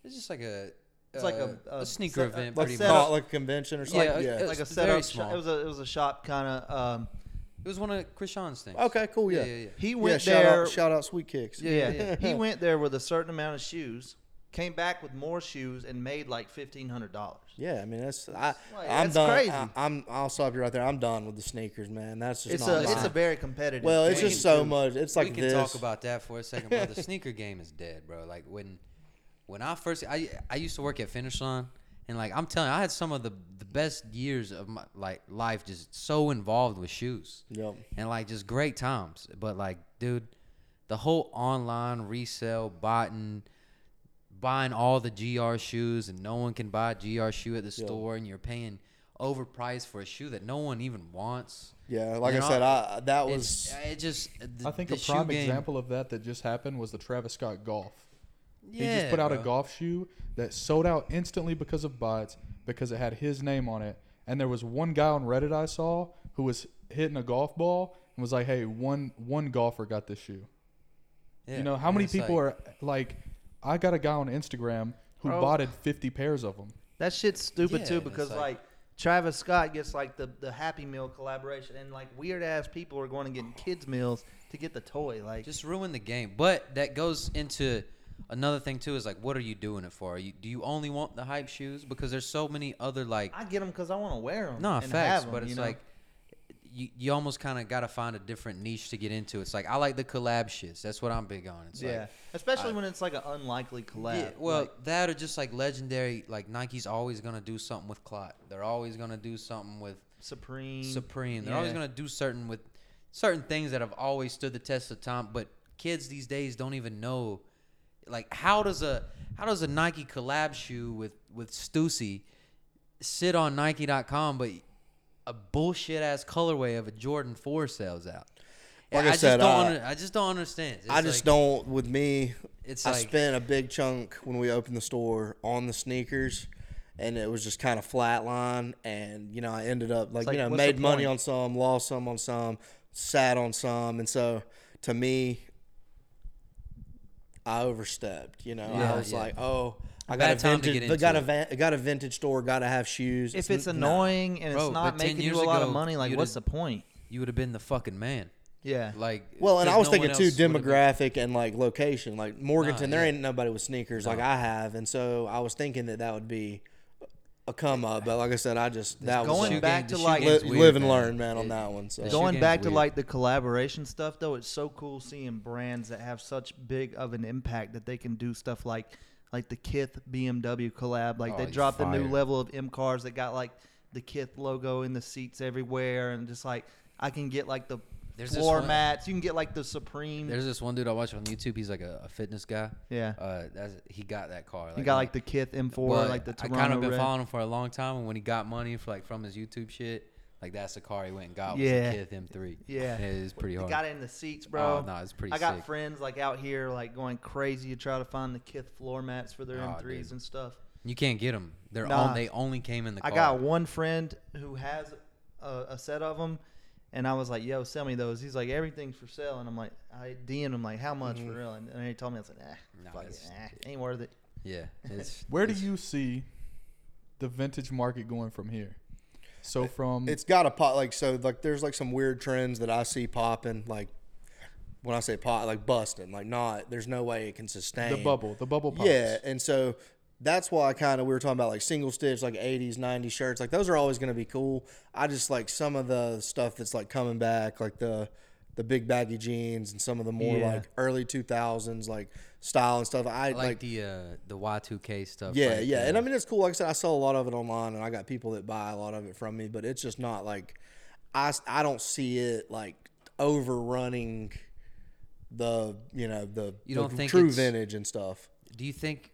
it's just like a It's like a- uh, a sneaker set- event, Like, pretty set con- much. up- like a convention or something. Yeah, Yeah. uh, like a setup. very Shop. small. It was a it was a shop kind of. Um, It was one of Krishan's things. okay, cool. Yeah. Yeah, yeah, yeah. he Yeah, went shout there. out, shout out, Sweet Kicks. yeah, yeah. he went there with a certain amount of shoes. Came back with more shoes and made like fifteen hundred dollars. Yeah, I mean that's I, Like, I'm that's done. crazy. I, am I'll stop you right there. I'm done with the sneakers, man. That's just It's not a mine. it's a very competitive. well, it's game, just so too. much. It's like we can this. talk about that for a second, bro. The sneaker game is dead, bro. Like when when I first I I used to work at Finish Line and like I'm telling you, I had some of the the best years of my like life just so involved with shoes. Yep. and like just great times. But like, dude, the whole online resale, buying, buying all the GR shoes, and no one can buy a GR shoe at the Yeah. store, and you're paying overpriced for a shoe that no one even wants. Yeah, like You I said, I that was uh, it just. The, I think the a prime game- example of that that just happened was the Travis Scott Golf. He just put out a golf shoe that sold out instantly because of bots because it had his name on it. And there was one guy on Reddit I saw who was hitting a golf ball and was like, "Hey, one one golfer got this shoe." Yeah, you know how many people like- are like? I got a guy on Instagram who oh. Bro. bought 50 pairs of them. That shit's stupid Yeah, too because like- like, Travis Scott gets like the, the Happy Meal collaboration and like weird ass people are going to get kids meals to get the toy. Like just ruin the game. But that goes into another thing too. Is like, what are you doing it for? Are you, do you only want the hype shoes? Because there's so many other like I get them because I want to wear them. no and facts, have 'em, but it's you know? like you you almost kind of got to find a different niche to get into. It's like I like the collab shits. That's what I'm big on. It's yeah, like especially I- when it's like an unlikely collab. Yeah, well, like, that or just like legendary. Like Nike's always gonna do something with Clot. They're always gonna do something with Supreme. Supreme. They're always gonna do certain with certain things that have always stood the test of time. But kids these days don't even know, like how does a how does a Nike collab shoe with with Stussy sit on Nike.com, but a bullshit ass colorway of a Jordan Four sells out. Like I just said, don't. uh, under, I just don't understand. It's I just like- don't. With me, It's I like spent a big chunk when we opened the store on the sneakers, and it was just kind of flatline. And you know, I ended up like, like, you know made money on some, lost some on some, sat on some, and so to me, I overstepped. You know, Yeah, I was yeah. like, oh. I got a vintage. get got a into va- got a vintage store. Got to have shoes. if it's n- annoying and Bro, it's not making you years a lot of money, like what's the point? you would have been the fucking man. Yeah. Like Well, and I 'cause was no thinking too else would've been- demographic and like location. Like Morganton, there yeah. ain't nobody with sneakers like I have, and so I was thinking that that would be a come up. But like I said, I just that was going shoe back to, like- li- game's weird, live and man. learn, man, on that one. So the Going game's back to weird. like the collaboration stuff though, it's so cool seeing brands that have such big of an impact that they can do stuff like like the Kith BMW collab. Like Oh, they it's dropped a new fire. level of M cars that got like the Kith logo in the seats everywhere and just like I can get like the There's floor one- mats. You can get like the Supreme. There's this one dude I watch on YouTube. He's like a, a fitness guy. yeah. Uh, that's, he got that car. He got like the Kith M4, like the I Toronto kind of been red. following him for a long time, and when he got money for like from his YouTube shit, like that's the car he went and got. Was Yeah. the Kith M3. Yeah. it's pretty They hard. got it in the seats, bro. Oh no, it's pretty I got sick. friends like out here like going crazy to try to find the Kith floor mats for their Oh, M3s dude. and stuff. You can't get them. They're Nah. on, they only came in the car. I got one friend who has a, a set of them, and I was like, "Yo, sell me those." He's like, "Everything's for sale," and I'm like, I DM'd him like, "How much mm-hmm. for real?" And, and he told me, I was like, "Nah, Nah, fuck it, it's- nah, ain't worth it." Yeah. It's, Where do you see the vintage market going from here? So from it's got a pot like so like there's like some weird trends that I see popping like when I say pot like busting like not there's no way it can sustain the bubble, the bubble pops. Yeah, and so that's why I kind of we were talking about like single stitch, like '80s, '90s shirts. Like those are always going to be cool. I just like some of the stuff that's like coming back, like the the big baggy jeans and some of the more Yeah. like early 2000s like style and stuff. I I like, like the uh, the Y2K stuff. yeah, like, yeah, uh, and I mean it's cool. Like I said, I sell a lot of it online, and I got people that buy a lot of it from me. But it's just not like I I don't see it like overrunning the you know the, You the don't think true vintage and stuff. do you think?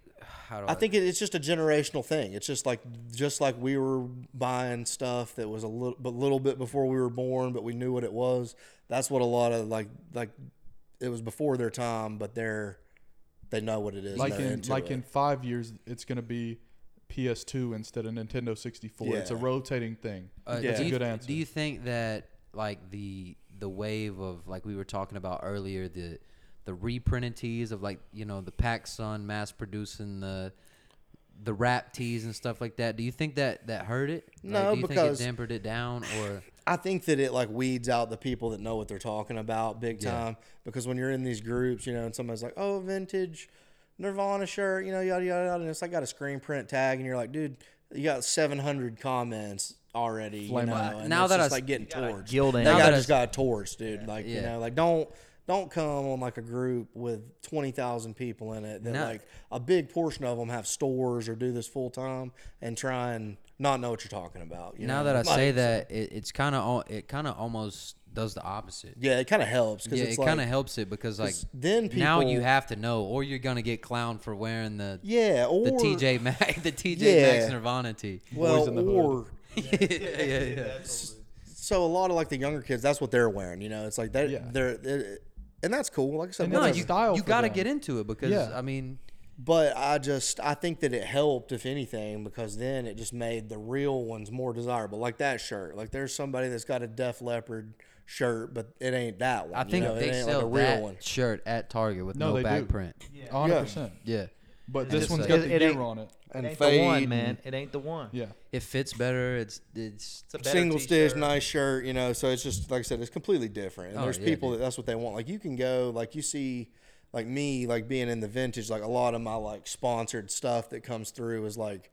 How do I think it- it's just a generational thing. It's just like just like we were buying stuff that was a little but little bit before we were born, but we knew what it was. That's what a lot of like like it was before their time, but they're they know what it is. like in like it. in five years, it's gonna be PS2 instead of Nintendo 64. It's a rotating thing. Uh, Yeah. do a you, good answer. Do you think that like the the wave of like we were talking about earlier the the reprinted tees of like you know the Pac Sun mass producing the the rap tees and stuff like that? Do you think that that hurt it? Like, No, do you because- think it dampened it down or I think that it like weeds out the people that know what they're talking about big Yeah. time. Because when you're in these groups, you know, and somebody's like, "Oh, vintage Nirvana shirt," you know, yada yada yada, and it's like got a screen print tag, and you're like, "Dude, you got 700 comments already." You know, and Now it's that just I- like getting You torched. gild That it. Now guy I- just got torched, dude. Like you know, like don't don't come on like a group with 20,000 people in it that No. like a big portion of them have stores or do this full time and try and not know what you're talking about. You now know? that I Like, say that it, it's kind of it kind of almost does the opposite. yeah, it kind of helps because Yeah, it's it like, kind of helps it because like 'cause then people now you have to know, or you're gonna get clowned for wearing the yeah or the TJ Maxx the TJ Yeah. Maxx Nirvana tee. well Boys in the or yeah, yeah, yeah. so a lot of like the younger kids that's what they're wearing. You know, it's like that Yeah. they're. it- and that's cool. Like I said, No, it's a whatever. you, style you got to get into it because Yeah. I mean, But I just I think that it helped if anything because then it just made the real ones more desirable. Like that shirt. Like there's somebody that's got a Def Leppard shirt, but it ain't that one. I you think know? It they ain't sell like a real that one. shirt at Target with No, no, back do. print. A hundred Yeah. percent. Yeah, But And this it's one's like- got It- the it gear ain't- on it. It And ain't the one, fade man. It ain't the one. Yeah. it fits better. It's it's It's a better single stitch, t-shirt. nice shirt, you know. So it's just like I said, it's completely different. And Oh, there's yeah, people dude. that that's what they want. Like you can go, like you see, like me, like being in the vintage. Like a lot of my like sponsored stuff that comes through is like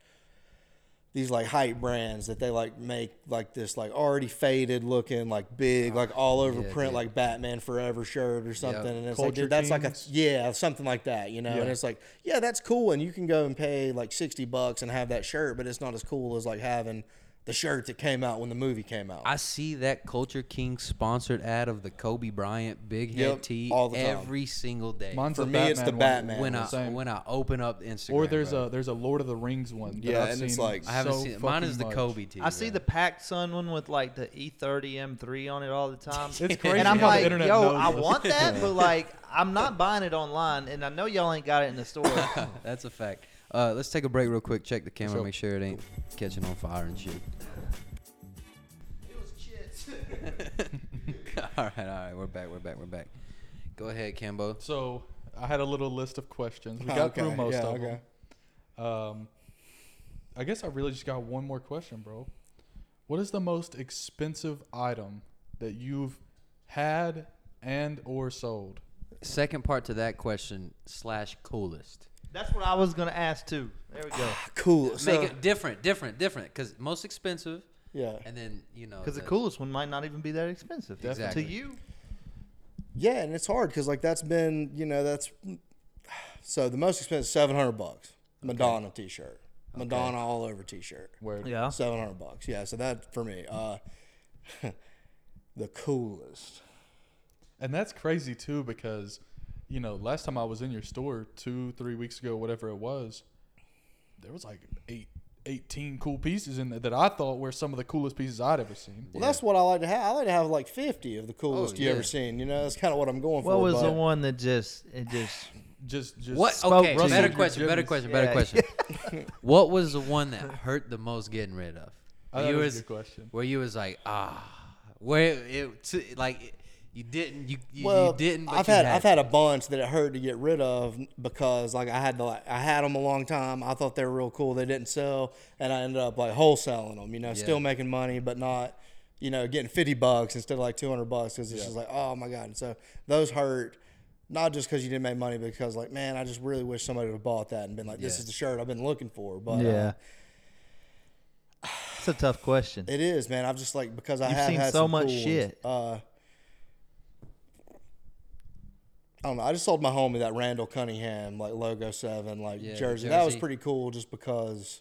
these like hype brands that they like make like this like already faded looking like big like all over yeah, print dude. like Batman Forever shirt or something. And it's like Culture dude, that's like a yeah something like that, you know. And it's like yeah, that's cool, and you can go and pay like sixty bucks and have that shirt, but it's not as cool as like having the shirt that came out when the movie came out. I see that Culture King sponsored ad of the Kobe Bryant big head Yep, tee all the time. every single day. Mine's For the me, it's the Batman one. Batman when. I Same. when I open up Instagram, Or there's bro. a there's a Lord of the Rings one. that Yeah, I've and it's seen like- I haven't so seen it. Mine is the much. Kobe tee. I see bro. the Pac Sun one with like the E E30 M3 on it all the time. It's crazy and I'm how the like, internet yo, I want that, but like, I'm not buying it online, and I know y'all ain't got it in the store. That's a fact. Uh, let's take a break real quick. Check the camera, Sure. make sure it ain't catching on fire and shit. all right, all right. We're back. We're back. We're back. Go ahead, Cambo. So I had a little list of questions. We got through most yeah, of okay. them. Um, I guess I really just got one more question, bro. What is the most expensive item that you've had and or sold? Second part to that question slash coolest. That's what I was gonna ask too. There we go. Cool. So, Make it different, different, different. Because most expensive, yeah. and then you know. Because the the- coolest one might not even be that expensive Exactly. to you. Yeah, and it's hard because like that's been you know that's so the most expensive seven hundred bucks Madonna T-shirt, Madonna all over T-shirt, Where Yeah. seven hundred bucks. Yeah, so that for me, uh, the coolest. And that's crazy too because, you know, last time I was in your store two, three weeks ago, whatever it was, there was like eight, 18 cool pieces in there that I thought were some of the coolest pieces I'd ever seen. Well, that's what I like to have. I like to have like fifty of the coolest Oh, you yeah. ever seen. You know, that's kind of what I'm going for. What was the one that just it just Just, just What? spoke Okay, to you. better Russell question. Better Jimmies. question. Better Yeah. question. what was the one that hurt the most getting rid of? I Where thought you was was a good question. where you was like ah, where it t- like you didn't you you, Well, you didn't. But I've you had, I've had a bunch that it hurt to get rid of because like I had to like I had them a long time. I thought they were real cool. They didn't sell, and I ended up like wholesaling them. You know, still making money, but not you know getting fifty bucks instead of like two hundred bucks because it's just like oh my god. And so those hurt. Not just because you didn't make money, because like, man, I just really wish somebody would have bought that and been like, "This Yeah. is the shirt I've been looking for." But yeah. uh, It's a tough question. it is, man. I've just like because I You've have seen had so some much cool ones. shit. Uh, I don't know. I just sold my homie that Randall Cunningham like logo seven like Yeah, the jersey. That was pretty cool, just because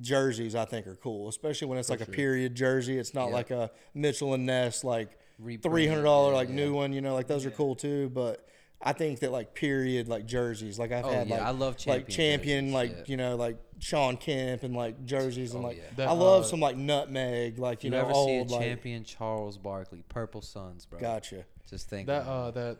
jerseys I think are cool, especially when it's like a period jersey. It's not Yeah. like a Mitchell and Ness like three hundred dollar like yeah. new one. You know, like those are cool too, but. I think that like period like jerseys like I've Oh, had yeah, like I love like champion champion jerseys, like yeah. you know like Shawn Kemp and like jerseys and Oh, like yeah. That, I love uh, some like nutmeg like you, you know ever old see a like champion Charles Barkley Purple Suns, bro? gotcha Just think That, uh, that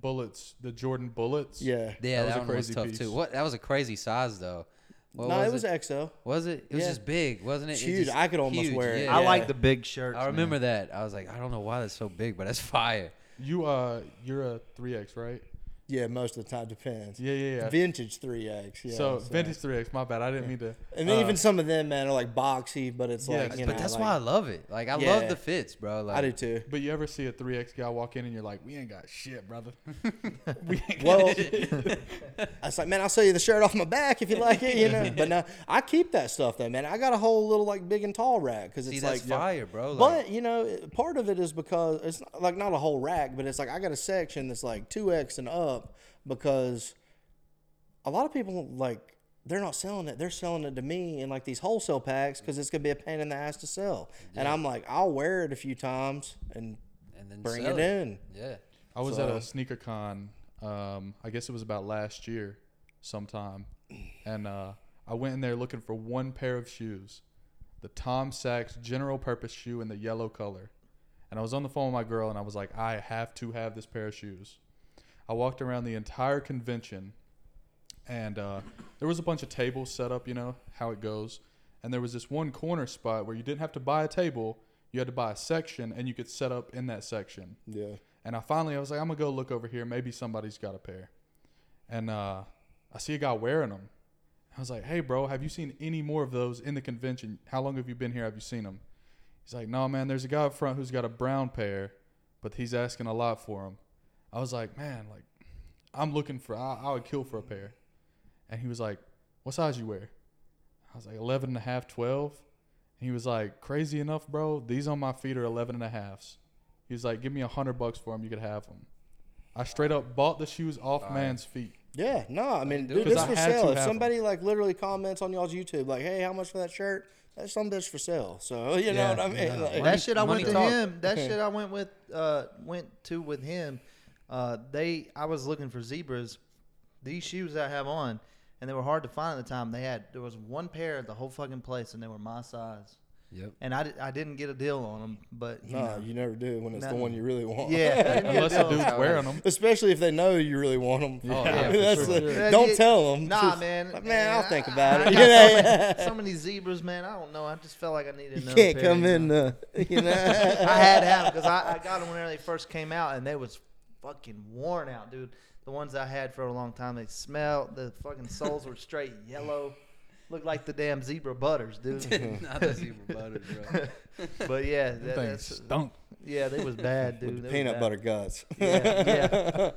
bullets, the Jordan bullets. yeah yeah, that was that, a one was crazy tough piece. too. What? That was a crazy size though. What no was it was XO Was it? It was Yeah. just big, wasn't it? It's It huge. just I could almost huge, wear it. yeah. I like the big shirt. I man. remember that. I was like, I don't know why that's so big, but that's fire. You, uh, you're a 3X, right? Yeah, most of the time depends. Yeah, yeah, yeah. Vintage three X. Yeah. so, vintage 3X, my bad. I didn't mean to. and uh, even some of them, man, are like boxy, but it's Yeah, like you but know, that's like, why I love it. Like I Yeah. love the fits, bro. Like I do too. But you ever see a 3X guy walk in and you're like, we ain't got shit, brother. we ain't Well, got shit. I was like, man, I'll sell you the shirt off my back if you like it, you know. But no, I keep that stuff though, man. I got a whole little like big and tall rack because See, it's that's like. fire, bro. Like, But you know, part of it is because it's not, like not a whole rack, but it's like I got a section that's like two X and up because a lot of people like they're not selling it; they're selling it to me in like these wholesale packs because it's gonna be a pain in the ass to sell. And I'm like, I'll wear it a few times and and then bring sell it in. Yeah. I was at a sneaker con. Um, I guess it was about last year, sometime, and uh, I went in there looking for one pair of shoes, the Tom Sachs general purpose shoe in the yellow color, and I was on the phone with my girl and I was like, I have to have this pair of shoes. I walked around the entire convention, and uh, there was a bunch of tables set up. You know how it goes, and there was this one corner spot where you didn't have to buy a table; you had to buy a section, and you could set up in that section. Yeah. And I finally, I was like, I'm gonna go look over here. Maybe somebody's got a pair. And uh, I see a guy wearing them. I was like, Hey, bro, have you seen any more of those in the convention? How long have you been here? Have you seen them? He's like, No, man. There's a guy up front who's got a brown pair, but he's asking a lot for them. I was like, Man, like, I'm looking for. I, I would kill for a pair. And he was like, What size you wear? I was like 11 and a half, 12. And he was like, Crazy enough, bro. These on my feet are 11 and a halves. He was like, "Give me a hundred bucks for them. You could have them." I straight up bought the shoes off Fire. man's feet. Yeah, no, I mean, do dude, it. it's 'Cause I for sale. If have 'em. somebody like literally comments on y'all's YouTube, like, "Hey, how much for that shirt?" That's some bitch for sale. So you know what I mean? yeah. Like, that shit I went to talk. him. That shit I went with uh went to with him. Uh they I was looking for zebras. These shoes that I have on and they were hard to find at the time. They had there was one pair at the whole fucking place and they were my size. Yep. And I, I didn't get a deal on them, but you no, know. you never do when it's the one you really want. yeah, I didn't get a Unless the deal on dude's 'em. wearing them. Especially if they know you really want them. Oh, yeah, for That's sure. the- Yeah, don't yeah. tell them. Nah, man. Like, man, I'll I- think about I it. got You so, many, so many zebras, man. I don't know. I just felt like I needed You another can't pair, come you in, uh, you know. I had to have them because I, I got them whenever they first came out, and they was fucking worn out, dude. The ones I had for a long time, they smelled. The fucking soles were straight yellow, looked like the damn zebra butters, dude. Not the zebra butter, bro. but yeah, Them that, things that's, stunk. yeah, they was bad, dude. With the They was peanut bad. butter guts. Yeah, yeah.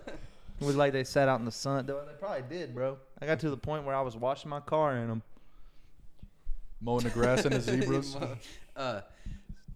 It was like they sat out in the sun. They they probably did, bro. I got to the point where I was washing my car in them. Mowing the grass in the zebras. uh,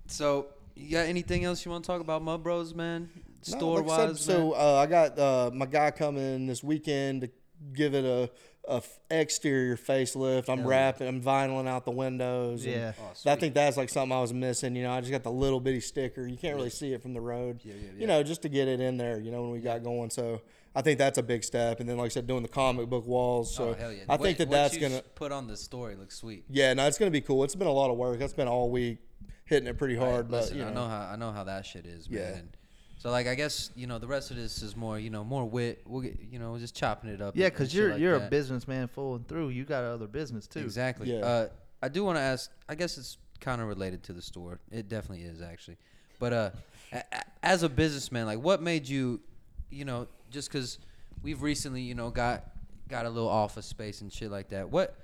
so you got anything else you want to talk about, Mud Bros, man? No, Store like I said, wise, so uh, I got uh, my guy coming this weekend to give it a, a f- exterior facelift. I'm Hell yeah. wrapping, I'm vinyling out the windows. and Yeah. Oh, I think that's like something I was missing. You know, I just got the little bitty sticker. You can't really see it from the road. Yeah, yeah, yeah. You know, just to get it in there. You know, when we got going. So I think that's a big step. And then, like I said, doing the comic book walls. So oh, hell yeah. I What- think that what that's you gonna. put on the story looks sweet. Yeah, no, it's gonna be cool. It's been a lot of work. That's been all week, hitting it pretty hard. Right, but listen, you know, I know how I know how that shit is, man. Yeah. And so like I guess you know the rest of this is more you know more wit. We'll get you know just chopping it up. Yeah, and- and because you're like you're a businessman full and through. You got other business too. Exactly. Yeah. Uh, I do want to ask. I guess it's kind of related to the store. It definitely is actually. But uh, a- a- as a businessman, like, what made you, you know, just because we've recently, you know, got got a little office space and shit like that. What,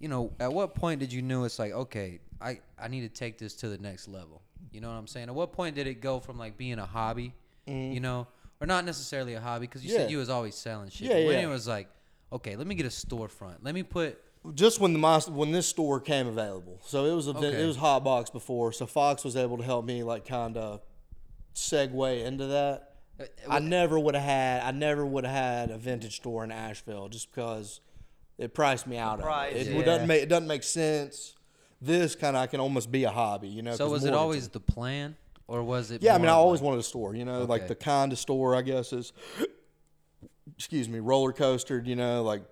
you know, at what point did you know it's like, okay, I I need to take this to the next level. You know what I'm saying? At what point did it go from like being a hobby, you know, or not necessarily a hobby? Because you said Mm-hmm. You was always selling shit. Yeah, when yeah. it was like, okay, let me get a storefront. Let me put just when the my, when this store came available. So it was a, Okay. it was hot box before. So Fox was able to help me like kind of segue into that. Uh, I never would have had I never would have had a vintage store in Asheville just because it priced me out price, of it. It yeah. doesn't make it doesn't make sense. This kind of can almost be a hobby, you know. So was it mortgage- always the plan, or was it? Yeah, I mean, I always like- wanted a store, you know, like the kind of store I guess is, excuse me, roller coastered, you know, like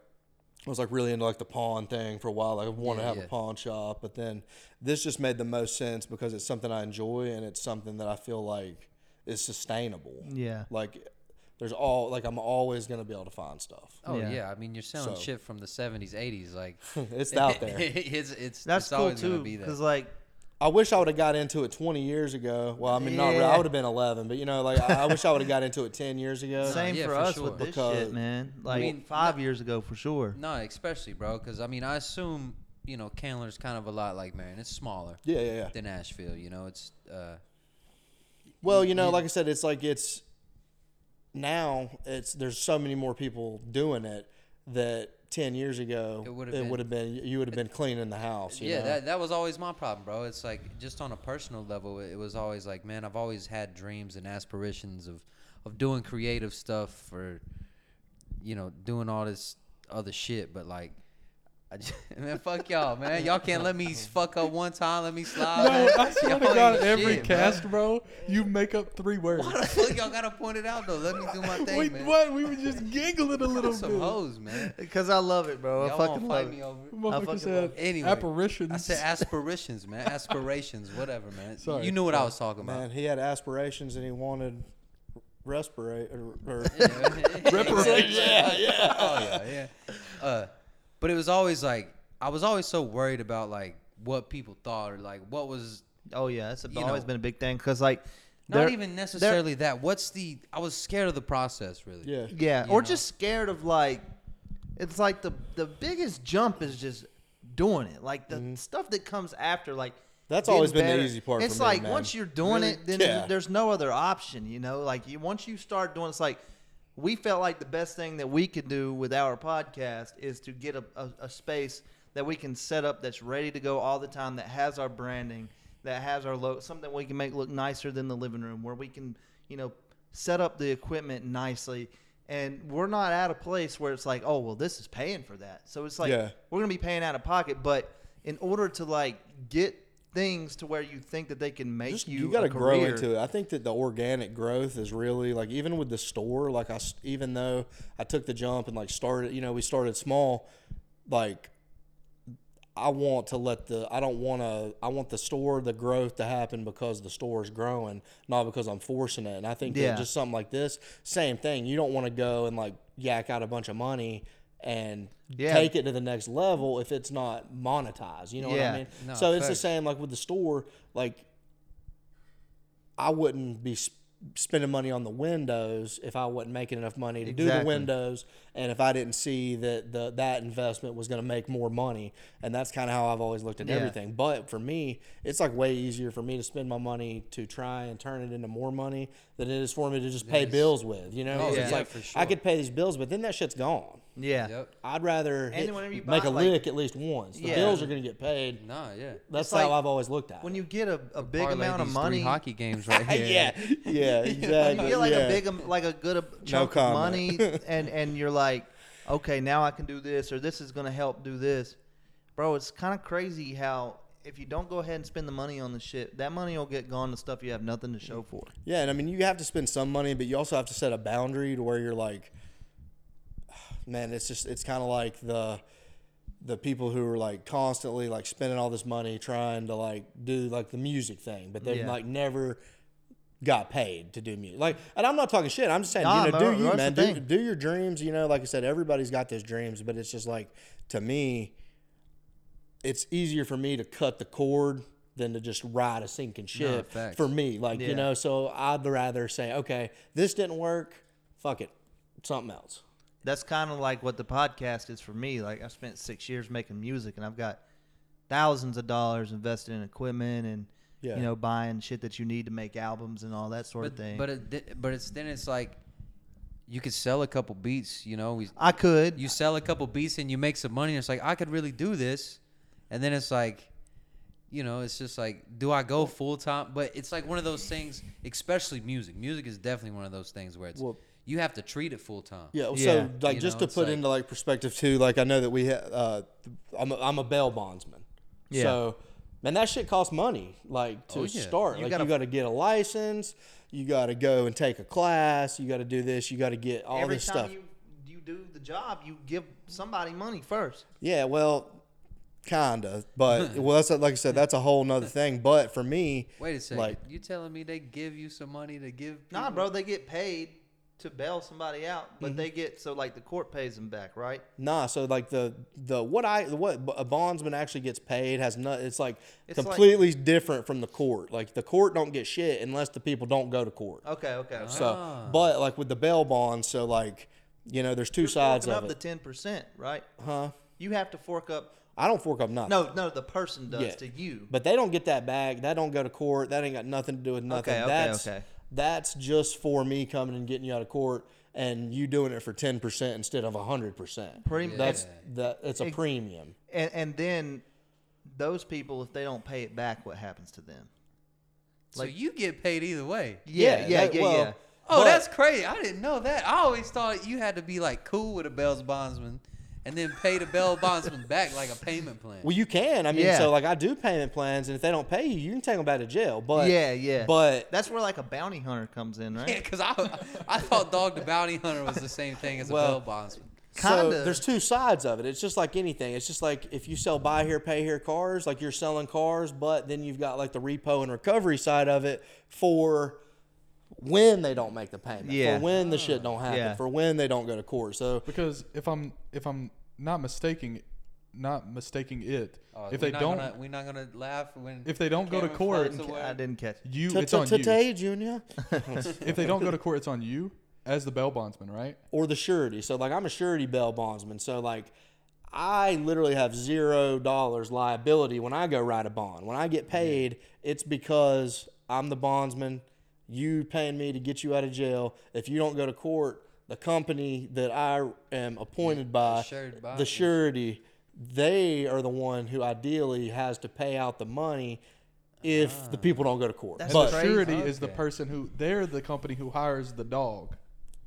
I was like really into like the pawn thing for a while. Like I wanted Yeah, to have yeah. a pawn shop, but then this just made the most sense because it's something I enjoy and it's something that I feel like is sustainable. Yeah. Like there's all like I'm always gonna be able to find stuff. Oh yeah. Yeah. I mean you're selling So- shit from the '70s, '80s, like it's out there. it's it's That's it's cool always gonna too, be there. because like I wish I would have got into it 20 years ago. Well, I mean, not really. I would have been 11, but you know, like I, I wish I would have got into it 10 years ago. same yeah, for for us sure. with this Because- shit, man. Like I mean, five years ago for sure. No, especially bro, because I mean I assume you know Candler's kind of a lot like Marion. It's smaller Yeah, yeah, yeah. than Asheville. You know, it's uh Well, you know, like I said, it's like it's now it's there's so many more people doing it that ten years ago It it would've been- been, you would have been cleaning the house. You yeah. know? That that was always my problem, bro. It's like just on a personal level, it was always like, man, I've always had dreams and aspirations of of doing creative stuff or you know doing all this other shit, but like. I just, man, fuck y'all, man. Y'all can't let me fuck up one time. Let me slide. No, man. I swear to Y'all God, every shit, bro. cast, bro, you make up three words. Why the fuck y'all gotta point it out though? Let me do my thing, Wait, man. what? We were just giggling a little Some bit. hoes, man. Because I love it, bro. I Y'all fucking won't love fight it. me over. it. Motherfucker fucking said love Anyway, apparitions. I said aspirations, man. Aspirations, whatever, man. Sorry. You knew what I was talking about. Man, he had aspirations and he wanted respirate or, or Reparations. yeah, yeah. Oh yeah, yeah. uh, but it was always like I was always so worried about like what people thought or like what was Oh yeah, it's You always know. been a big thing because like not even necessarily that. What's the? I was scared of the process, really. Yeah. Yeah, you or know? just scared of like it's like the the biggest jump is just doing it. Like the stuff that comes after like Mm-hmm. That's always been the easy part for It's me, like man. once you're doing Really? it, then Yeah. there's no other option, you know? Like you once you start doing it's like we felt like the best thing that we could do with our podcast is to get a, a, a space that we can set up that's ready to go all the time that has our branding that has our logo something we can make look nicer than the living room where we can you know set up the equipment nicely. And we're not at a place where it's like oh well this is paying for that. So it's like Yeah. we're gonna be paying out of pocket. But in order to like get things to where you think that they can make Just, you you got to grow into it. I think that the organic growth is really like even with the store. Like I, even though I took the jump and like started, you know, we started small. Like I want to let the I don't want to I want the store the growth to happen because the store is growing, not because I'm forcing it. And I think Yeah. that just something like this, same thing. You don't want to go and like yak out a bunch of money and Yeah. take it to the next level if it's not monetized. You know what I mean? No, so it's the same like with the store. Like I wouldn't be sp- spending money on the windows if I wasn't making enough money to do the windows, and if I didn't see that the that investment was going to make more money. And that's kind of how I've always looked at Yeah. everything. But for me, it's like way easier for me to spend my money to try and turn it into more money than it is for me to just pay Yes. bills with. You know, Oh, it's yeah, like for I could pay these bills, but then that shit's gone. yeah Yep. I'd rather hit- make buy, a like- lick at least once. The Yeah. bills are going to get paid. Nah, yeah. That's It's like how I've always looked at it. when it. you get a, a big amount of these money Three hockey games right here. yeah, yeah, when exactly. you get like yeah. a big like a good a- chunk of money and and you're like okay now i can do this or this is going to help do this bro it's kind of crazy how if you don't go ahead and spend the money on the shit that money will get gone to stuff you have nothing to show for Yeah, and I mean you have to spend some money, but you also have to set a boundary to where you're like, man, it's just it's kind of like the the people who are like constantly like spending all this money trying to like do like the music thing, but they've Yeah. like never got paid to do music. Like, and I'm not talking shit. I'm just saying, Nah, you know, bro, do you man, do, do your dreams. You know, like I said, everybody's got those dreams, but it's just like to me, it's easier for me to cut the cord than to just ride a sinking ship facts. for me. Like, Yeah. you know, so I'd rather say, okay, this didn't work. Fuck it. Something else. that's kind of like what the podcast is for me like i spent six years making music and i've got thousands of dollars invested in equipment and Yeah. you know buying shit that you need to make albums and all that sort But of thing but it, but it's then it's like you could sell a couple beats. You know, we i could you sell a couple beats and you make some money. And it's like I could really do this, and then it's like, you know, it's just like, do I go full time? But it's like one of those things, especially music. Music is definitely one of those things where it's Well- you have to treat it full time. Yeah. Yeah. So, like, You just know, to put like- into like perspective too, like I know that we, ha- uh, I'm a, I'm a bail bondsman. Yeah. So, man, that shit costs money. Like to Oh, yeah. start, You like gotta- you got to get a license. You got to go and take a class. You got to do this. You got to get all this stuff. you you do the job you give somebody money first Yeah, well, kinda, but well, that's like I said, that's a whole nother thing. But for me, Wait a second, Like- you telling me they give you some money to give? Nah, bro, they get paid to bail somebody out, but Mm-hmm. they get so like the court pays them back, right? nah. So like the the what I what a bondsman actually gets paid has not. It's like It's like- completely different from the court. Like the court don't get shit unless the people don't go to court. Okay, okay. okay. So, Ah. but like with the bail bonds, so like you know, there's 2 You're sides forking of up it. the ten percent, right? huh? You have to fork up. I don't fork up nothing. No, no, the person does Yeah. to you. But they don't get that back. That don't go to court. That ain't got nothing to do with nothing. Okay, okay, that's, okay. That's just for me coming and getting you out of court and you doing it for ten percent instead of hundred percent. Pretty- That's that. It's a Ex- premium. And and then those people, if they don't pay it back, what happens to them? so you get paid either way. Yeah, Yeah, yeah, that- yeah, well, yeah. Oh, But- that's crazy. I didn't know that. I always thought you had to be like cool with a bail bondsman and then pay the bail bondsman back like a payment plan. Well, you can. I mean, Yeah. so like I do payment plans, and if they don't pay you, you can take them back to jail. But yeah, yeah. But that's where like a bounty hunter comes in, right? yeah, because I, I thought Dog the Bounty Hunter was the same thing as a Well, bail bondsman. So Kinda. there's two sides of it. It's just like anything. It's just like if you sell buy here, pay here cars, like you're selling cars, but then you've got like the repo and recovery side of it for when they don't make the payment, Yeah. for when the shit don't happen, Yeah. for when they don't go to court. So Because if I'm if I'm not mistaking, not mistaking it. Oh, if they don't, gonna, we're not gonna laugh when if they don't go to court, floats away. I didn't catch. it. you it's on you. Today, Junior. If they don't go to court, it's on you as the bail bondsman, right? or the surety. So like I'm a surety bail bondsman. So like I literally have zero dollars liability when I go write a bond. When I get paid, it's because I'm the bondsman. You paying me to get you out of jail. If you don't go to court, the company that I am appointed by, by, the surety, they are the one who ideally has to pay out the money if the people don't go to court. That's but The crazy. surety is the person who they're the company who hires the dog.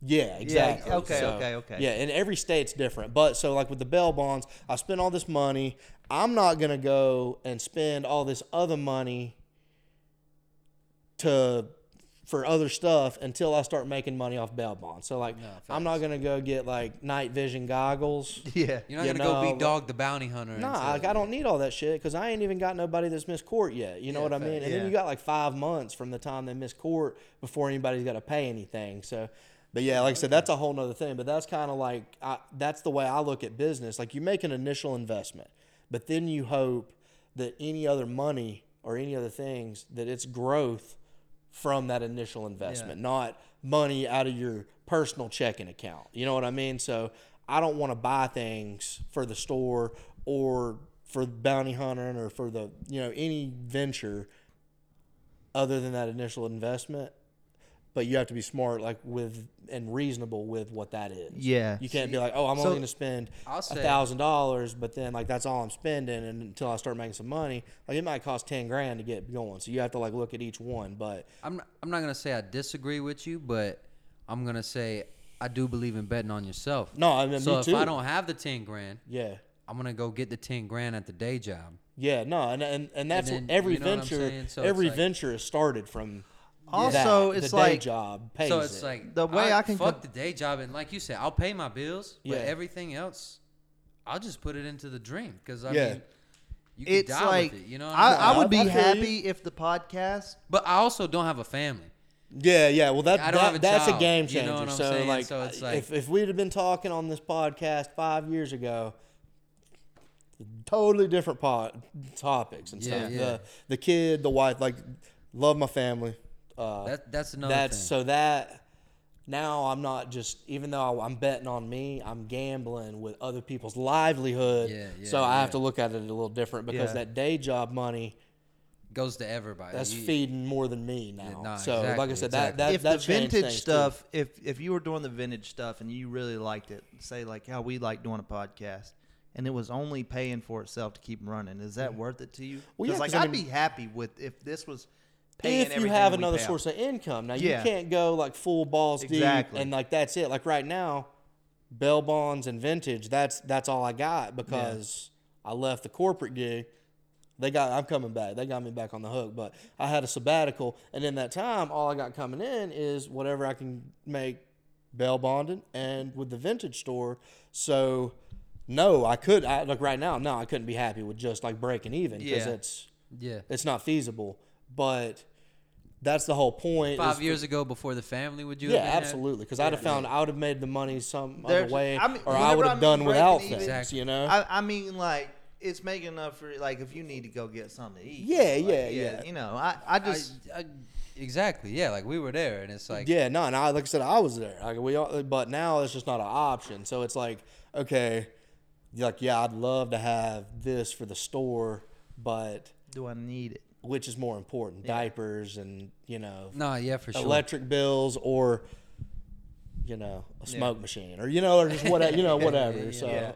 Yeah, exactly. okay, So, okay, okay. Yeah, and every state's different. But so like with the bail bonds, I spend all this money. I'm not gonna go and spend all this other money to for other stuff until I start making money off bail bonds. So like No, I'm not gonna go get like night vision goggles. Yeah. You're not you gonna go know, be Dog the Bounty Hunter. Nah, until- like I don't need all that shit because I ain't even got nobody that's missed court yet. You know Yeah, what I mean? And Yeah. then you got like five months from the time they miss court before anybody's got to pay anything. So, but yeah, like I said, that's a whole nother thing. But that's kind of like I, that's the way I look at business. Like you make an initial investment, but then you hope that any other money or any other things that it's growth from that initial investment, not money out of your personal checking account. You know what I mean? So I don't want to buy things for the store or for bounty hunting or for the you know any venture other than that initial investment. But you have to be smart, like with and reasonable with what that is. Yeah. you can't be like, oh, I'm So- only going to spend a thousand dollars, but then like that's all I'm spending, and until I start making some money, like it might cost ten grand to get going. So you have to like look at each one. But I'm not, I'm not gonna say I disagree with you, but I'm gonna say I do believe in betting on yourself. no, I mean so me if too. I don't have the ten grand, yeah, I'm gonna go get the ten grand at the day job. yeah, no, and and, and that's then, every you know what I'm venture. So every like- venture is started from. Also, that. it's the day like- job pays So it's it. like The way I can fuck com- the day job, and like you said, I'll pay my bills, but Yeah. everything else, I'll just put it into the dream because I Yeah. mean, you can It's die like with it. You know, what I, I'm? I would be I happy if the podcast. but I also don't have a family. Yeah, yeah. Well, that, I don't that have a that's a child, game you know changer. what I'm so saying? like, So it's like- if if we'd have been talking on this podcast five years ago, totally different pot topics and Yeah, stuff. yeah. The the kid, the wife, like, love my family. Uh, That that's another that's thing. so that now I'm not just even though I'm betting on me, I'm gambling with other people's livelihood. Yeah, yeah, so I have to look at it a little different because Yeah. that day job money goes to everybody. that's You- feeding more than me now. nah, so like I said, that exactly. that if that the vintage things, too. stuff, if if you were doing the vintage stuff and you really liked it, say like how we like doing a podcast, and it was only paying for itself to keep running, is that worth it to you? Well, 'Cause, yeah, like 'cause I I'd mean- be happy with if this was paying if you have another pay out. source of income. Now Yeah. you can't go like full balls Exactly. deep and like that's it. Like right now, bail bonds and vintage. That's that's all I got because I left the corporate gig. They got I'm coming back. They got me back on the hook. But I had a sabbatical, and in that time, all I got coming in is whatever I can make bail bonding and with the vintage store. So. No, I could. I, like right now, no, I couldn't be happy with just like breaking even because Yeah. it's yeah. it's not feasible. But that's the whole point. Five for- years ago, before the family, would you? yeah, have absolutely. Because I'd have found I would have made the money some There's- other way, I mean, or I whenever would I have mean done without breaking things. Exactly. You know, I, I mean, like it's making enough for like if you need to go get something to eat. Yeah, like, yeah, yeah. You know, I I I, just I, exactly. Yeah, like we were there, and it's like yeah, no, and I like I said, I was there. Like we, all, but now it's just not an option. So it's like, okay, like yeah, I'd love to have this for the store, but do I need it? Which is more important, diapers and you know, no, yeah, for sure. electric bills or you know, a smoke machine or you know, or just whatever, you know, whatever. So. yeah.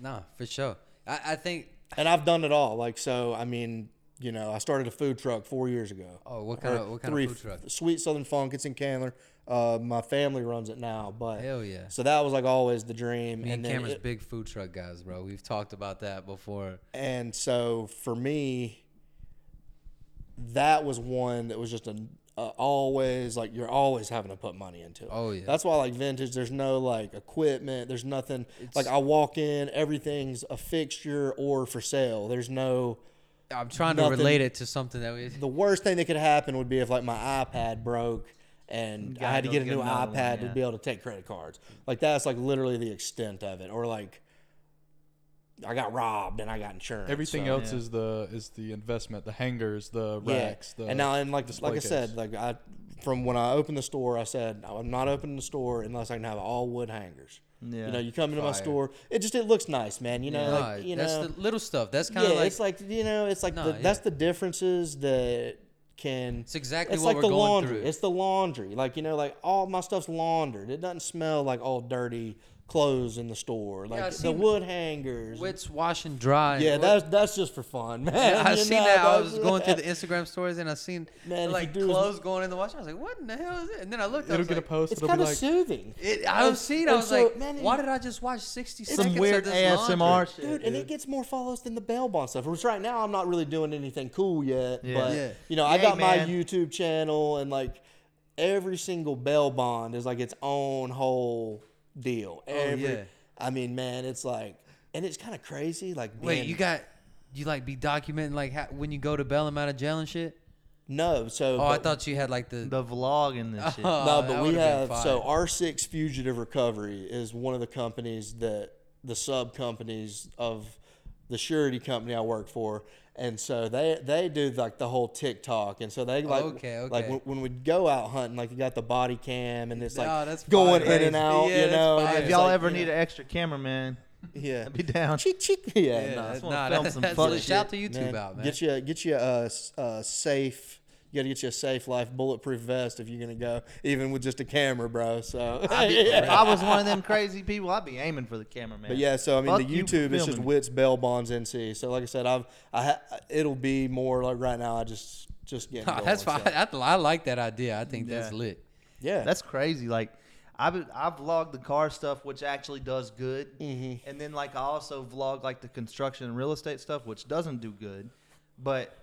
No, for sure. I, I think. and I've done it all. Like so, I mean, you know, I started a food truck four years ago. Oh, what kind Or of what kind three of food truck? Sweet Southern Funk. It's in Candler. Uh, my family runs it now, but Hell yeah. so that was like always the dream. Me and, then Cameron's it- big food truck guys, bro. We've talked about that before. and so for me, that was one that was just a, a uh, always like you're always having to put money into it. Oh, yeah. That's why like vintage. There's no like equipment. There's nothing like I walk in, everything's a fixture or for sale. There's no. I'm trying to relate it to something that we. the worst thing that could happen would be if like my iPad broke and I had to get a new iPad one, to be able to take credit cards. Like that's like literally the extent of it. Or like I got robbed and I got insurance. Everything so- else Yeah. is the is the investment, the hangers, the Yeah. racks, the and now and like display like I case. said, like I from when I opened the store, I said I'm not opening the store unless I can have all wood hangers. Yeah. You know, you come into my store, it just it looks nice, man. You know, Nah, like you that's know, the little stuff. That's kind of like it's like you know, it's like Nah, the, yeah. that's the differences that can. it's exactly it's what like we're the going laundry. through. It's the laundry. Like you know, like all my stuff's laundered. It doesn't smell like all dirty clothes in the store. Like I the wood hangers. Wets wash and dry. yeah, that's that's just for fun, man. I you seen know, that. I was going through the Instagram stories and I seen Man, like you do is- clothes going in the wash. I was like, "What in the hell is it?" And then I looked. I it'll was get like, a post. It's it'll kind of like soothing. It, I was seeing. I and was so, like, man, "Why did I just watch 60 Some seconds weird of this ASMR laundry? shit. Dude, and it gets more follows than the bail bond stuff. Which right now I'm not really doing anything cool yet. Yeah. But Yeah. you know, I Hey, got my. YouTube channel and like every single bail bond is like its own whole deal. Every, Oh, yeah. I mean, man, it's like, and it's kind of crazy. Like, Wait, you got you like be documenting like how, when you go to bail them out of jail and shit? no? So Oh, I thought you had like the. the vlog and this shit. Oh, no, but we would've so fire. R6 Fugitive Recovery is one of the companies that the sub companies of the surety company I work for, and so they they do like the whole TikTok, and so they like okay, like okay. when, when we go out hunting, like you got the body cam, and it's like Oh, going fire. in and out, Yeah, you know. if y'all like, ever you need know, an extra cameraman, yeah. I'd be down. Cheek, cheek. Yeah, yeah, no. I nah, wanna film that- some that's funny lit. Shout to shit, YouTube out, man. Get you get you a, uh, s- a safe. You got to get you a safe life bulletproof vest if you're gonna go, even with just a camera, bro. So I'd be- If I was one of them crazy people, I'd be aiming for the cameraman. But yeah, so I mean, Fuck the you YouTube is just. Witt's Bail Bonds NC. So like I said, I've I ha- it'll be more like right now. I just just getting. Oh, going, that's fine. so. I, I like that idea. I think that's lit. Yeah, That's crazy. Like I've I've vlogged the car stuff, which actually does good, Mm-hmm. and then like I also vlog like the construction and real estate stuff, which doesn't do good. But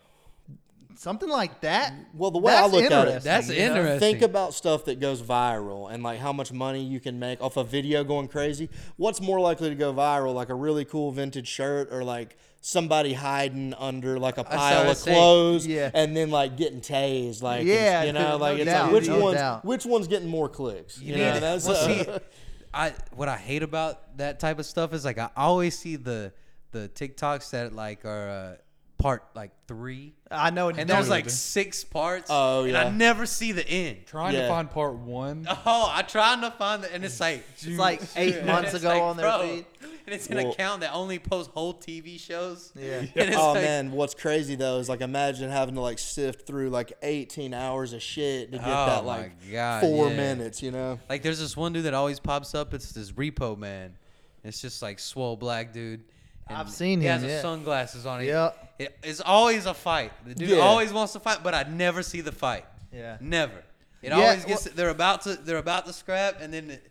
something like that. Well, the way I look at it- That's you know? interesting. think about stuff that goes viral and like how much money you can make off a video going crazy. What's more likely to go viral, like a really cool vintage shirt or like somebody hiding under like a pile of clothes Yeah. and then like getting tased, like and- Yeah, you know, no like it's doubt, like which no one's doubt. which one's getting more clicks? You, need know, to- that's well, uh, see, I what I hate about that type of stuff is like I always see the the TikToks that like are uh, part like three, I know, and don't there's like six parts. Oh, and yeah. I never see the end. trying Yeah. to find part one. Oh, I trying to find the, and it's like It's like eight and months ago like, on their bro, feed. and it's an Well- account that only posts whole TV shows. Yeah. and it's oh like, man, what's crazy though is like imagine having to like sift through like 18 hours of shit to get Oh, that my like God, four yeah. minutes, you know? Like there's this one dude that always pops up. It's this repo man. It's just like swole black dude. And I've seen he him, has his yeah. sunglasses on. Yep. It, it's always a fight. The dude Yeah. always wants to fight, but I never see the fight. Yeah. Never. It Yeah, always gets. well- they're about to. They're about to scrap, and then. It,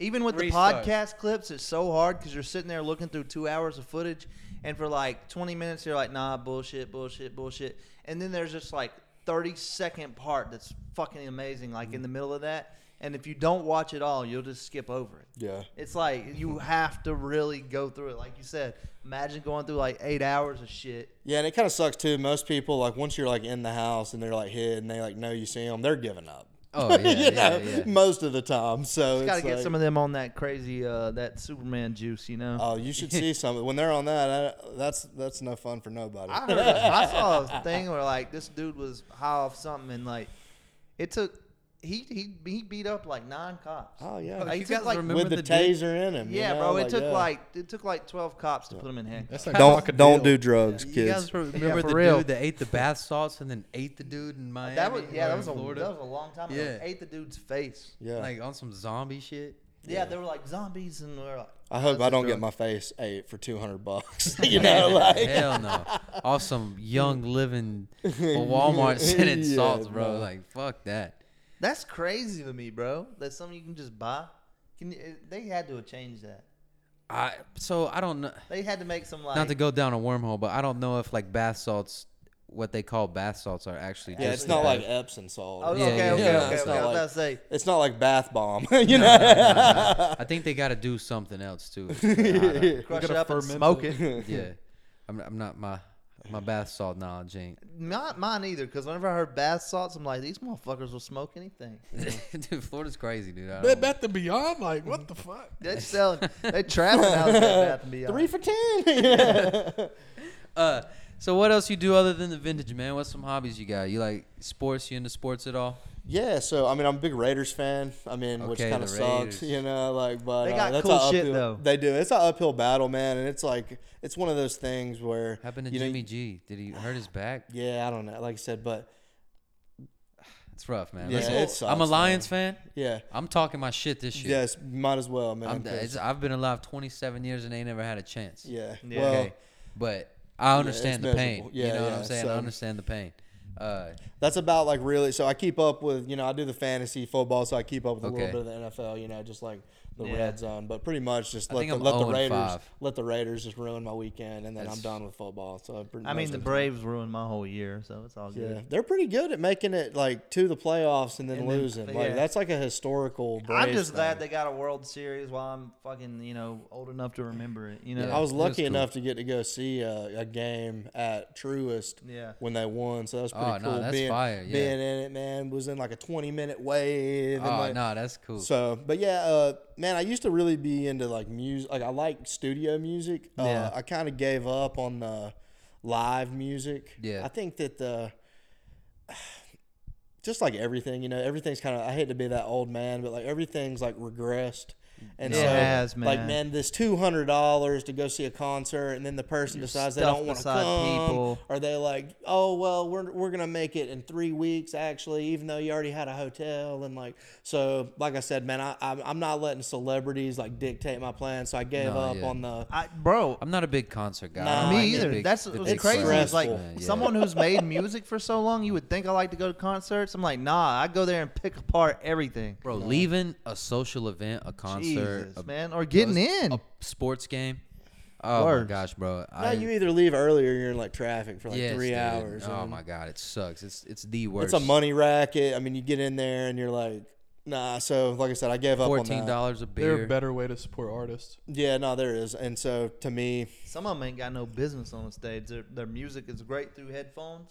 Even with the podcast clips, it's so hard because you're sitting there looking through two hours of footage, and for like 20 minutes, you're like, nah, bullshit, bullshit, bullshit. And then there's just like 30 second part that's fucking amazing, like in the middle of that. And if you don't watch it all, you'll just skip over it. Yeah. It's like you have to really go through it. Like you said, imagine going through like eight hours of shit. Yeah, and it kind of sucks too. Most people like once you're like in the house and they're like hid and they like know you see them, they're giving up. oh yeah, you yeah, know, yeah. most of the time. So Got to get like, some of them on that crazy, uh, that Superman juice, you know. Oh, you should see some when they're on that. I, that's that's no fun for nobody. I heard, I saw a thing where like this dude was high off something and like it took he he he beat up like nine cops. oh yeah, Oh, Like, you it guys like- remember with the, the dude- taser in him. you yeah, know, bro. It took yeah. like it took like twelve cops to put him in That's handcuffs. like don't don't do crocodile. drugs, You kids. guys remember for the real. dude that ate the bath salts and then ate the dude in Miami? that was yeah, that was a Florida? that was a long time ago. Yeah. Ate the dude's face. yeah, like on some zombie shit. Yeah, they were like zombies and we were like. I hope "That's I a don't drug." get my face ate for two hundred bucks. you know, like Hell no. Off some young living Walmart scented Yeah, salts, bro. no. Like fuck that. That's crazy to me, bro. That's something you can just buy. Can you, eh, they had to have changed that. I so I don't know. They had to make some like. Not to go down a wormhole, but I don't know if like bath salts, what they call bath salts, are actually. yeah, just it's not bath- like Epsom salt. Oh, Yeah, okay, yeah, okay, yeah, okay, it's okay. not I was like- about to say. It's not like bath bomb. you No, know. no, no, no. I think they got to do something else too. Crush it up and smoke it. it. yeah, I'm, I'm not my My bath salt knowledge ain't. Not mine either, because whenever I heard bath salts, I'm like, these motherfuckers will smoke anything. dude, Florida's crazy, dude. I Bed don't- Bath and Beyond, like what the fuck? They're selling, they traveling out at Bath and Beyond. Three for ten. Uh, so what else you do other than the vintage, man? What's some hobbies you got? You like sports? You into sports at all? Yeah, so I mean, I'm a big Raiders fan. I mean, which Okay, kind of the sucks, Raiders. you know. Like, but They uh, got that's cool a shit, uphill- though. They do. It's an uphill battle, man, and it's like it's one of those things where Happened to you know, Jimmy G? Did he hurt his back? Yeah, I don't know. Like I said, but It's rough, man. Yeah, Listen, it sucks, I'm a man. Lions fan. yeah, I'm talking my shit this year. yes, might as well, man. I'm, 'cause- it's, I've been alive 27 years and they never had a chance. yeah, Yeah. well, okay, but I understand it's the pain. miserable. you Yeah, know what yeah, I'm saying? I understand the pain. Uh, that's about like really. So I keep up with you know I do the fantasy football, so I keep up with a Okay. little bit of the NFL. You know, just like the Yeah. red zone, but pretty much just I let the, I'm let the Raiders 5. let the Raiders just ruin my weekend, and then That's- I'm done with football. So I, pretty I mean, the Braves ruined my whole year, so it's all good. Yeah, they're pretty good at making it like to the playoffs and then And then- losing. yeah. Like that's like a historical. I'm Braves just glad they got a World Series while I'm fucking, you know, old enough to remember it. You know, Yeah. I was it was lucky cool. enough to get to go see a, a game at Truist Yeah. when they won, so that was pretty Oh, no, cool. that's being, fire, yeah. being in it, man, was in like a 20 minute and, oh like- no, that's cool. So, but yeah, uh, man, I used to really be into like music. Like I like studio music. Uh, Yeah. I kind of gave up on the live music. Yeah. I think that the just like everything, you know, everything's kind of. I hate to be that old man, but like everything's like regressed. And It so, has, like, man. man, this two hundred dollars to go see a concert, and then the person decides they don't want to come, people. or they like, oh well, we're we're gonna make it in three weeks actually, even though you already had a hotel, and like, so like I said, man, I I'm, I'm not letting celebrities like dictate my plans, so I gave No, up yeah. on the. I, bro, I'm not a big concert guy. Nah, don't me either. big- That's the what's big crazy. crowds. Is like stressful. Yeah, yeah. someone who's made music for so long, you would think I like to go to concerts. I'm like, nah, I go there and pick apart everything. Bro, leaving a social event, a concert, Jesus, a, man, or getting a- in. a sports game. Oh Words. my gosh, bro! Now I, you either leave early or you're in like traffic for like yes, three dude. hours. Oh and my god, it sucks. It's it's the worst. It's a money racket. I mean, you get in there and you're like, nah. So like I said, I gave up Fourteen dollars a There beer. a better way to support artists. Yeah, no, there is. And so to me, Some of them ain't got no business on the stage. Their, their music is great through headphones.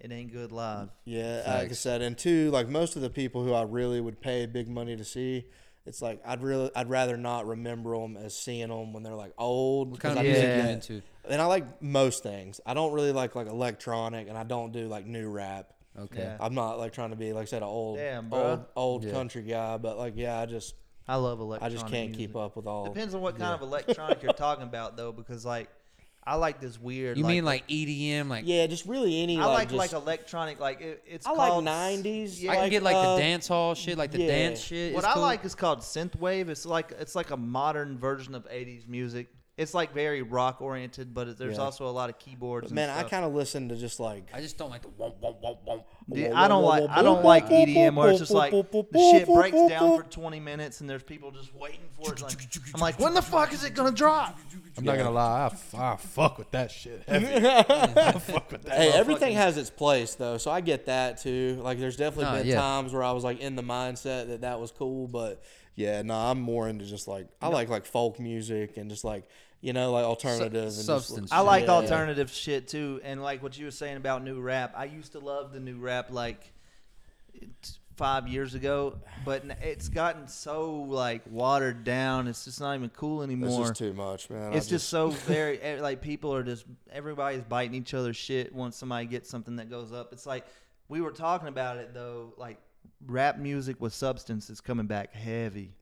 It ain't good live. Yeah, like I said, and two, like most of the people who I really would pay big money to see, it's like I'd really, I'd rather not remember them as seeing them when they're like old. What kind 'cause of I music just you Yeah. into? And I like most things. I don't really like like electronic, and I don't do like new rap. Okay. Yeah. I'm not like trying to be like I said an old, Damn, old, old Yeah. country guy, but like yeah, I just, I love electronic. I just can't music. keep up with all. Depends on what kind of electronic you're talking about, though, because like I like this weird. You mean like EDM? Like Yeah, just really any. I like just, like electronic, like it, it's I called like '90s. Yeah, I can get like uh, the dance hall shit, like the yeah. dance shit. What is I cool. like is called synthwave. It's like it's like a modern version of '80s music. It's like very rock oriented, but it, there's Yeah. also a lot of keyboards. Man, and I kind of listen to just like. I just don't like the womp womp womp womp. Dude, I don't like I don't like EDM where it's just like the shit breaks down for 20 minutes and there's people just waiting for it. Like, I'm like, when the fuck is it gonna drop? I'm not gonna lie, I, f- I fuck with that shit. Heavy. I fuck with that. Hey, everything has its place though, so I get that too. Like, there's definitely Nah, been yeah. times where I was like in the mindset that that was cool, but yeah, no, I'm more into just like I like like folk music and just like you know like alternative and substance I like Yeah. alternative shit too, and like what you were saying about new rap. I used to love the new rap like five years ago, but it's gotten so like watered down. It's just not even cool anymore. It's just too much, man. It's just so very eh, like people are just everybody's biting each other's shit once somebody gets something that goes up. It's like we were talking about it though, like rap music with substance is coming back heavy.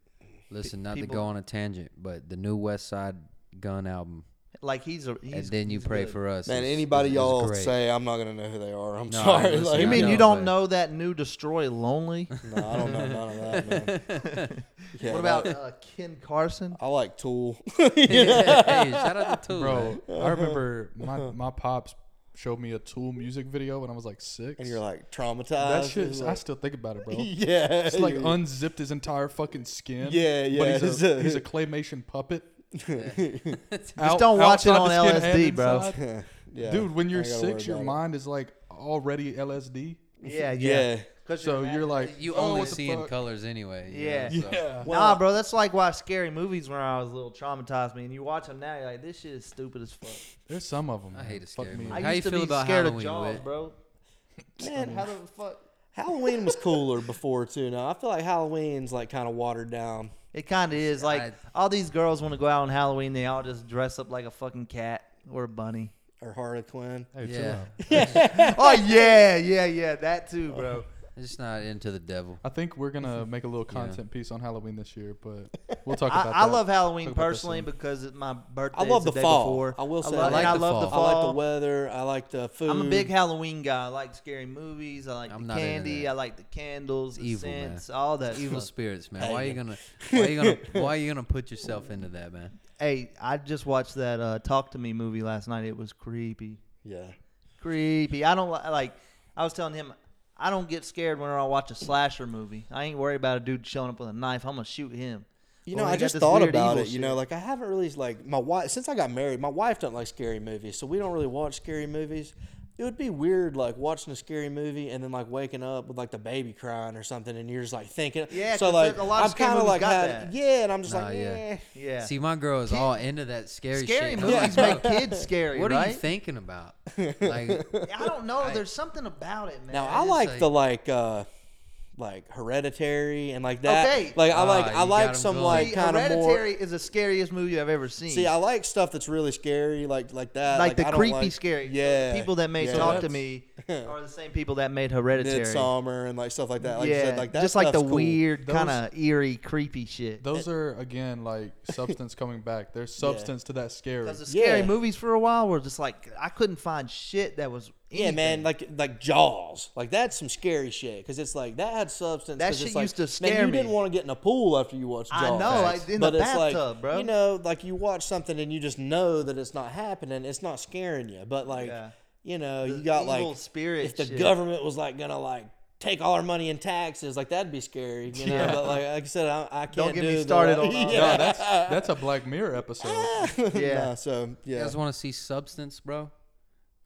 Listen, not people- to go on a tangent, but the new Westside Gunn album, Like he's a he's, and then you he's pray good. for us. man. is- Anybody is- is y'all great. say I'm not gonna know who they are. I'm No, I sorry. listen, like, You I mean know, you don't but- know that new Destroy Lonely? no, I don't know none of that, man. Yeah, what about uh, Ken Carson? I like Tool. hey, shout out to Tool, Bro, man. I remember my, my pops showed me a Tool music video when I was like six. and you're like traumatized. that shit, It's I like- still think about it, bro. yeah, It's like yeah. unzipped his entire fucking skin. Yeah, yeah, But he's it's a, a- he's a claymation puppet. Just don't watch it on LSD, bro. yeah, Dude, when I you're ain't gotta worry six, your about it. mind is like already LSD. Yeah, yeah. Yeah, 'Cause So your you're like, You oh, only what the see in fuck? colors anyway. you Yeah. know, so- Yeah. nah, bro, that's like why scary movies when I was a little traumatized me, and you watch them now, you're like, this shit is stupid as fuck. There's some of them. I hate a scary me. movie. I How used you to feel be about scared Halloween, of Jaws, Witt? bro. Man, How the fuck? Halloween was cooler before too. Now I feel like Halloween's like kind of watered down. It kind of is. Like I- all these girls want to go out on Halloween, they all just dress up like a fucking cat or a bunny. Or Harley Quinn. Hey, Yeah. oh yeah, yeah, yeah, that too, bro. I'm just not into the devil. I think we're gonna make a little Yeah. content piece on Halloween this year, but we'll talk I, about I that. love Halloween Talk about that personally soon. because it's my birthday. I love is the day fall. Before. I will say love, that. I I like the love the fall. I like the weather. I like the food. I'm a big Halloween guy. I like scary movies. I like I'm the not into candy. that. I like the candles, the evil, man. scents, all that. Evil stuff. spirits, man. Why are you gonna? Why are you gonna? Why are you gonna put yourself into that, man? Hey, I just watched that uh, Talk to Me movie last night. It was creepy, Yeah. creepy. I don't li- like. I was telling him, I don't get scared whenever I watch a slasher movie. I ain't worried about a dude showing up with a knife. I'm gonna shoot him. You know, I just thought about it. You know, like I haven't really like my wife since I got married. My wife doesn't like scary movies, so we don't really watch scary movies. It would be weird, like watching a scary movie and then like waking up with like the baby crying or something, and you're just like thinking. Yeah, so like a lot of I'm kind of like got had- that. yeah, and I'm just Nah, like yeah. yeah. Yeah. See, my girl is all into that scary, scary shit. movies Bro, make kids scary, What right? are you thinking about? Like, I don't know. I- There's something about it, man. Now I I like like- the like uh like hereditary and like that. Okay. Like I Ah, like you I got like 'em some going. like See, kind of more. Hereditary more. is the scariest movie I've ever seen. See, I like stuff that's really scary, like like that. like, the I don't creepy like- scary. Yeah. people that made yeah. Talk to that's- Me are the same people that made Hereditary. Midsommar and like stuff like that. Like yeah, you said, like that just like the stuff's cool. weird Those- kind of eerie, creepy shit. Those are again like substance coming back. There's substance to that scary. Because the scary Yeah. movies for a while were just like I couldn't find shit that was. Yeah, man, like like Jaws, like that's some scary shit because it's like that had substance. That 'cause shit it's like, used to man, scare you didn't want to get in a pool after you watched Jaws. I know, like, in the but it's like, bathtub, bro. You know, like you watch something and you just know that it's not happening. It's not scaring you, but like Yeah. you know, The you got evil like spirit if the shit. government was like gonna like take all our money in taxes, like that'd be scary. You know, Yeah. but like, like I said, I, I can't Don't get do me started on all yeah. No, that's that's a Black Mirror episode. Yeah. Nah, so you yeah. guys want to see substance, bro?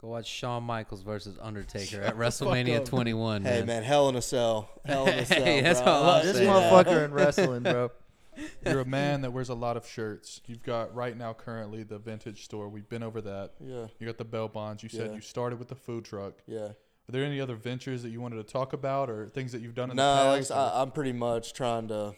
Go watch Shawn Michaels versus Undertaker at WrestleMania 21. Hey man, hell in a cell, hell in a cell. Hey, that's bro. all I this saying. that. motherfucker in wrestling, bro. You're a man that wears a lot of shirts. You've got right now currently the vintage store. We've been over that. Yeah, You got the bail bonds. You said Yeah. you started with the food truck. yeah. Are there any other ventures that you wanted to talk about or things that you've done in No, the like I past? said, I, I'm pretty much trying to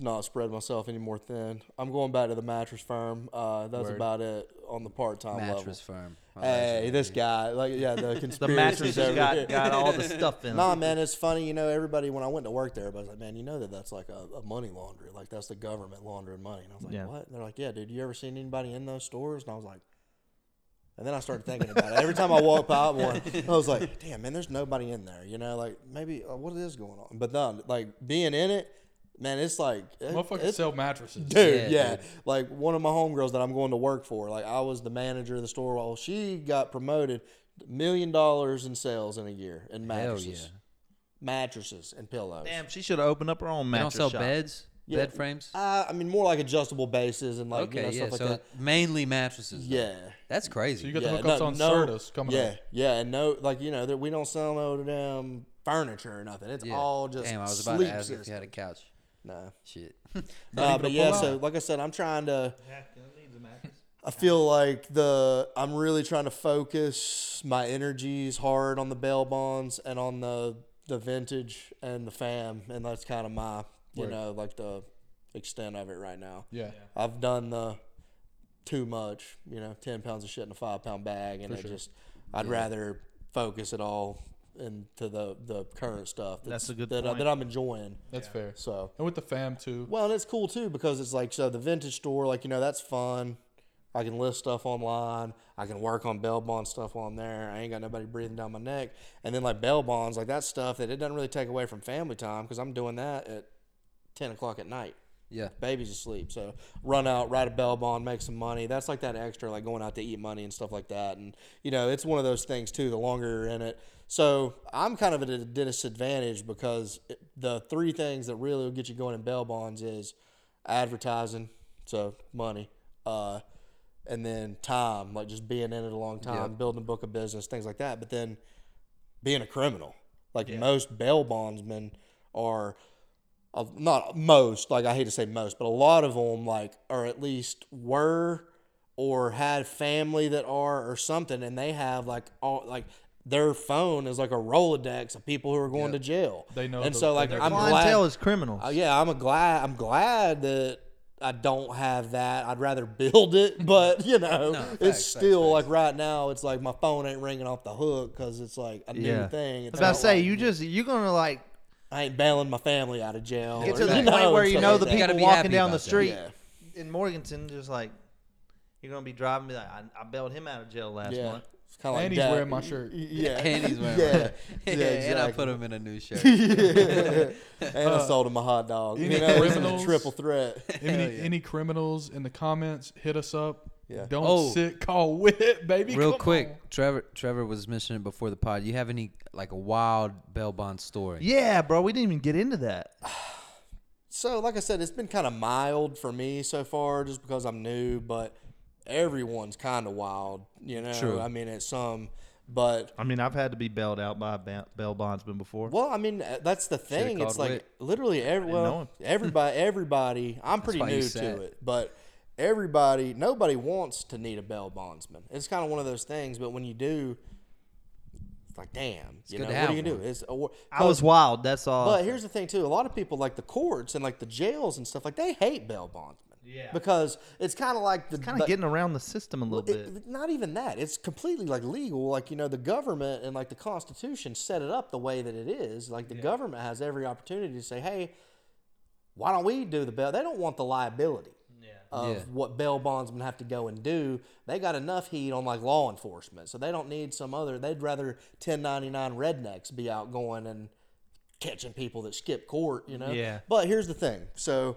not spread myself any more thin. I'm going back to the mattress firm. Uh, that's Word. about it on the part time level. mattress firm. Oh, Hey, this guy, like, yeah, the The mattress has got, got all the stuff in it. Nah, man, it's funny. You know, everybody when I went to work there, everybody's like, "Man, you know that that's like a, a money laundry. Like that's the government laundering money." And I was like, Yeah. "What?" And they're like, "Yeah, dude. You ever seen anybody in those stores?" And I was like, and then I started thinking about it. Every time I walk by one, I was like, "Damn, man, there's nobody in there." You know, like maybe uh, what is going on? But no, like being in it, man, it's like it- Motherfuckers it's- sell mattresses. Dude, Yeah, yeah, dude. Like one of my homegirls that I'm going to work for, like I was the manager of the store. while she got promoted, million dollars in sales in a year in Hell mattresses, yeah. mattresses and pillows. Damn, she should have opened up her own mattress. They don't mattress sell shop. beds, Yeah. bed frames. Uh, I mean, more like adjustable bases and like okay, you know, yeah. stuff so like that. mainly mattresses. though. Yeah, That's crazy. So you got yeah, the hookups no- on no- Certus coming yeah, up. yeah, and no, like you know, that we don't sell no damn furniture or nothing. It's Yeah. all just Damn, I was about to ask if you had a couch. No, Shit. no, gonna but yeah. So like I said, I'm trying to. I feel like the I'm really trying to focus my energies hard on the bail bonds and on the the vintage and the fam, and that's kind of my you Word. know like the extent of it right now. Yeah. I've done the too much, you know, ten pounds of shit in a five pound bag, and For I sure. just I'd Yeah. rather focus it all into the the current stuff. That's a good that, uh, point. that I'm enjoying. That's fair. So And with the fam too. well, and it's cool too because it's like so the vintage store, like you know, that's fun. I can list stuff online. I can work on bail bond stuff while I'm there. I ain't got nobody breathing down my neck. And then like bail bonds, like that stuff that it doesn't really take away from family time because I'm doing that at ten o'clock at night. Yeah. Baby's asleep, so run out, ride a bail bond, make some money. That's like that extra, like going out to eat money and stuff like that. And you know, it's one of those things too. The longer you're in it, so I'm kind of at a disadvantage because the three things that really will get you going in bail bonds is advertising, so money, uh, and then time, like just being in it a long time, building a book of business, things like that. But then being a criminal. Like most bail bondsmen are, not most. Like I hate to say most, but a lot of them like are at least were or had family that are or something, and they have like all like. Their phone is like a Rolodex of people who are going to jail. They know and the- so like know I'm the- glad. Is criminals. Uh, yeah, I'm a glad. I'm glad that I don't have that. I'd rather build it, but you know, No, facts, it's facts, still facts. like right now. It's like my phone ain't ringing off the hook because it's like a yeah. new thing. I was about to say like you just you're gonna like I ain't bailing my family out of jail. get or, to the you point where you stuff know like the that. You gotta people be walking happy down the about that. street Yeah, in Morganton, just like you're gonna be driving, be like, I, I bailed him out of jail last yeah. month. It's kind of like And he's that. wearing my shirt. Yeah, And he's wearing yeah, yeah, yeah, and I put him in a new shirt. and I uh, sold him a hot dog. You any know, it's a criminals? triple threat. Any any criminals in the comments, hit us up. Yeah. Don't Oh. sit, call Witt, baby. Real Come quick, on. Trevor Trevor was mentioning before the pod. You have any like a wild bail bond story? Yeah, bro, we didn't even get into that. So, like I said, it's been kind of mild for me so far, just because I'm new. But everyone's kind of wild, you know. True. I mean, it's some, but I mean, I've had to be bailed out by a ba- bail bondsman before. well, I mean, uh, that's the thing. It's like Witt. literally every well, everybody, everybody. I'm pretty new to it, but everybody, nobody wants to need a bail bondsman. It's kind of one of those things. But when you do, it's like, damn, you good know, what are you gonna one. do? It's a, I was wild. That's all. But here's the thing too: a lot of people, like the courts and like the jails and stuff, like they hate bail bondsmen. Yeah. Because it's kind of like the kind of getting around the system a little it- bit. not even that. It's completely like legal. Like you know, the government and like the Constitution set it up the way that it is. Like the government has every opportunity to say, "Hey, why don't we do the bail?" They don't want the liability of Yeah. what bail bondsmen have to go and do. They got enough heat on like law enforcement, so they don't need some other. They'd rather 1099 rednecks be out going and catching people that skip court. You know. Yeah. But here's the thing. So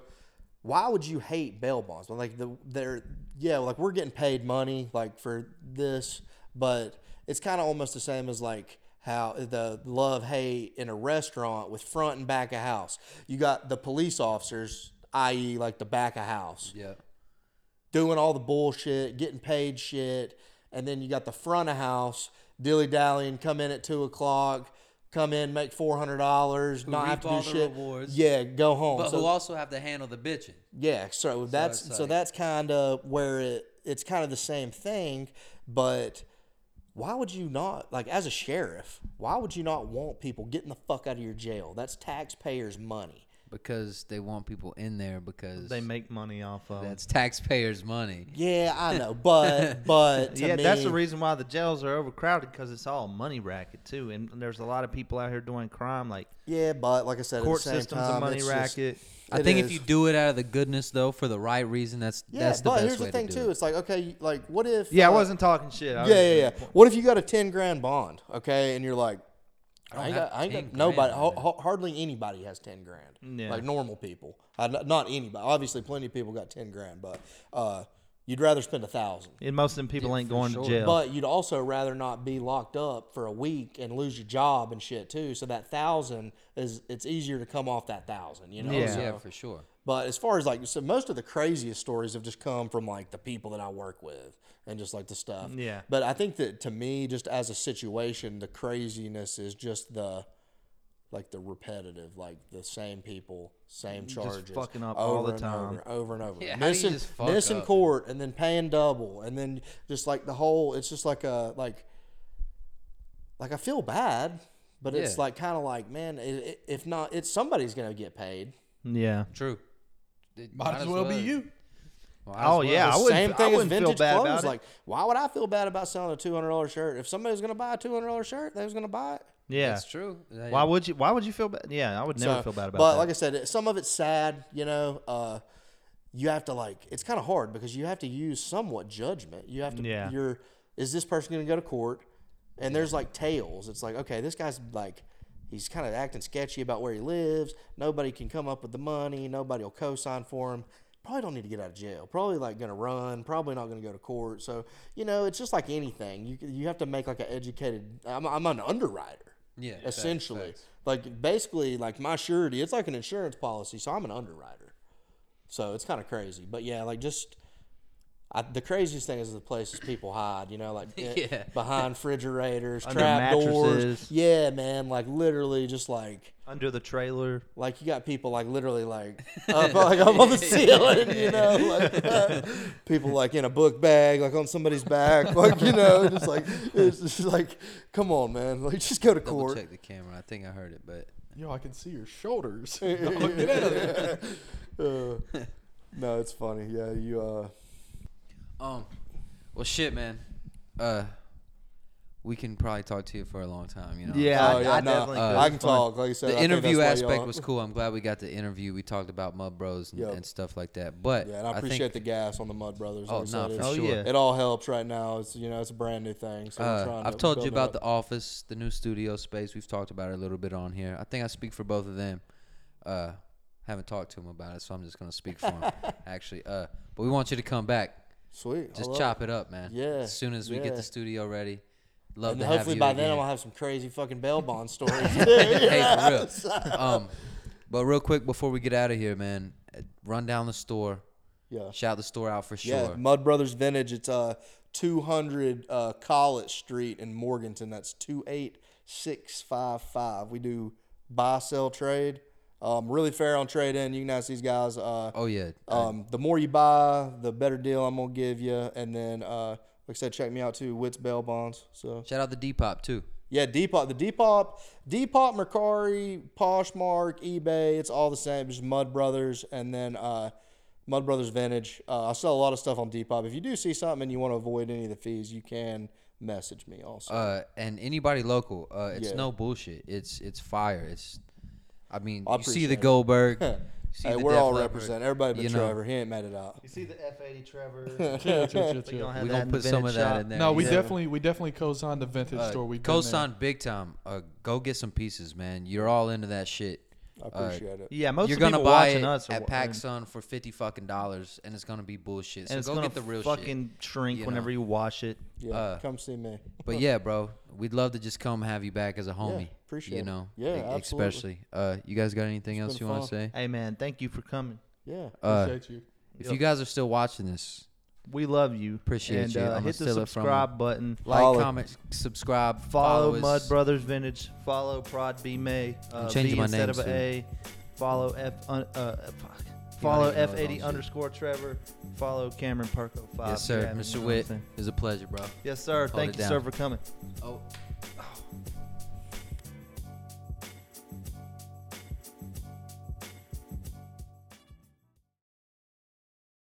why would you hate bail bonds? Like the they're yeah, like we're getting paid money like for this, but it's kind of almost the same as like how the love hate in a restaurant with front and back of house. You got the police officers, i.e., like the back of house, Yeah. doing all the bullshit, getting paid shit, and then you got the front of house dilly dallying, come in at two o'clock, come in, make four hundred dollars, not have to do all the shit. rewards. Yeah, go home. But So- who also have to handle the bitching? yeah, so that's so that's kind of where it it's kind of the same thing, but why would you not like as a sheriff? Why would you not want people getting the fuck out of your jail? That's taxpayers' money. Because they want people in there because They make money off of. that's taxpayers' money. Yeah, I know, but but yeah, me, that's the reason why the jails are overcrowded because it's all a money racket too, and there's a lot of people out here doing crime like Yeah, but like I said, court at the same system's time, a money it's just- racket. I it think if you do it out of the goodness though, for the right reason, that's yeah, that's the but best here's way the thing to do too. it. It's like okay, like what if? Yeah, I uh, wasn't talking shit. I Yeah, yeah, yeah. What if you got a ten grand bond? Okay, and you're like, I, ain't have got, I ain't got grand nobody. right ha- hardly anybody has ten grand. Yeah. Like normal people, n- not anybody. Obviously, plenty of people got ten grand, but uh, you'd rather spend a thousand. And most of them people Yeah, ain't for going sure. to jail. But you'd also rather not be locked up for a week and lose your job and shit too. So that thousand is it's easier to come off that thousand, you know. Yeah. So- yeah, for sure. But as far as like, so most of the craziest stories have just come from like the people that I work with and just like the stuff. Mm, yeah. But I think that to me, just as a situation, the craziness is just the like the repetitive, like the same people, same Just charges, fucking up over all the and time. over, over and over, Yeah, how do you missing, just fuck missing up? court, and then paying double, and then just like the whole, it's just like a like, like I feel bad, but it's like kind of like, man, i i if not, it's somebody's gonna get paid. yeah. True. It Might as well be you. Might Oh, well. yeah, I wouldn't same fe- I thing as wouldn't feel vintage bad clothes. about it. Like, why would I feel bad about selling a two hundred dollar shirt? If somebody was gonna buy a two hundred dollar shirt, they was gonna buy it. Yeah. That's true. Yeah, Why would you? Why would you feel bad? Yeah, I would never So, feel bad about but that. like I said, some of it's sad. You know, uh, you have to like. It's kind of hard because you have to use somewhat judgment. You have to. Yeah. You're. Is this person gonna go to court? And there's like tales. It's like okay, this guy's like. He's kind of acting sketchy about where he lives. Nobody can come up with the money. Nobody will co-sign for him. Probably don't need to get out of jail. Probably like gonna run. Probably not gonna go to court. So you know, it's just like anything. You you have to make like an educated. I'm, I'm an underwriter Yeah, essentially. Like basically, like my surety, it's like an insurance policy, so I'm an underwriter. So it's kind of crazy, but yeah, like just I, the craziest thing is the places people hide. You know, like eh, Yeah. behind refrigerators, Under trap doors. Yeah, man. Like literally, just like Under the trailer. like you got people like literally like up like up on the ceiling. You know, like people like in a book bag, like on somebody's back. Like you know, just like it's just like, come on, man. Like just go to Double court. check the camera. I think I heard it, but Yo, I can see your shoulders. Dog, get out of there. Uh, no, it's funny. Yeah, you. uh um, well, shit, man. Uh, we can probably talk to you for a long time. You know. Yeah, Oh, I, yeah, I no, definitely uh. I can talk. Like you said, The think interview aspect was cool. I'm glad we got the interview. We talked about Mud Bros and, Yep. and stuff like that. But Yeah, and I think- appreciate the gas on the Mud Brothers. Oh, Like I no, for Oh, sure. yeah. It all helps right now. It's you know it's a brand new thing. So we're Uh, I've to told you about up. the office, the new studio space. We've talked about it a little bit on here. I think I speak for both of them. Uh, haven't talked to them about it, so I'm just gonna speak for them. actually, uh, but we want you to come back. Sweet. Just chop it up, man. Yeah, As soon as we get the studio ready, love And to hopefully have you by then I'm gonna have some crazy fucking bail bond stories. hey, for real. Um, but real quick before we get out of here, man, run down the store, yeah. shout the store out for sure. Yeah. Mud Brothers Vintage. It's uh 200 uh, College Street in Morganton. That's 28655. We do buy, sell, trade. Um, really fair on trade in. You can ask these guys. Uh, Oh yeah, um, the more you buy, the better deal I'm gonna give you. And then, uh, like I said, check me out too. Witt's Bail Bonds. So shout out the Depop too. yeah, Depop, the Depop, Depop, Mercari, Poshmark, eBay. It's all the same. Just Mud Brothers, and then uh, Mud Brothers Vintage. Uh, I sell a lot of stuff on Depop. If you do see something and you want to avoid any of the fees, you can message me also. Uh, and anybody local, uh, it's Yeah. no bullshit. It's it's fire. It's, I mean, I you see the it. Goldberg. see hey, the we're Def all Leppard, representing. Everybody but you know. Trevor. He ain't mad it out. You see the F80 Trevor. Chill, chill, chill, We chill. gonna We that gonna put some of vintage that shop. in there. No, we yeah. definitely we definitely co-signed the vintage Uh, store. We've been there. co-sign big time. Uh, go get some pieces, man. You're all into that shit. I appreciate it. Yeah, most You're of gonna people buy watching it us are at wa- PacSun for fifty fucking dollars, and it's gonna be bullshit. So and it's go gonna get the real fucking shrink you whenever you wash it. Yeah, Uh, come see me. But yeah, bro, we'd love to just come have you back as a homie. Appreciate you it. know. Yeah, e- Especially. Uh, you guys got anything It's else been you want to say? Hey man, thank you for coming. Yeah. Uh, Appreciate you. if you guys are still watching this, We love you. Appreciate and, you. Uh, I'ma hit the steal it from subscribe button. like, Follow. comment, subscribe, Follow, us. Mud Brothers Vintage. Follow Prod B May. Uh, I'm changing B my instead name of a soon. A. Follow F. Un, uh, fuck. Follow even know his own F80 shit. underscore Trevor. Follow Cameron Perko five. Yes, if you're sir. having- Mr. you know what I'm Witt, saying? it's a pleasure, bro. Yes, sir. Hold Thank it you, sir, down. for coming. Oh.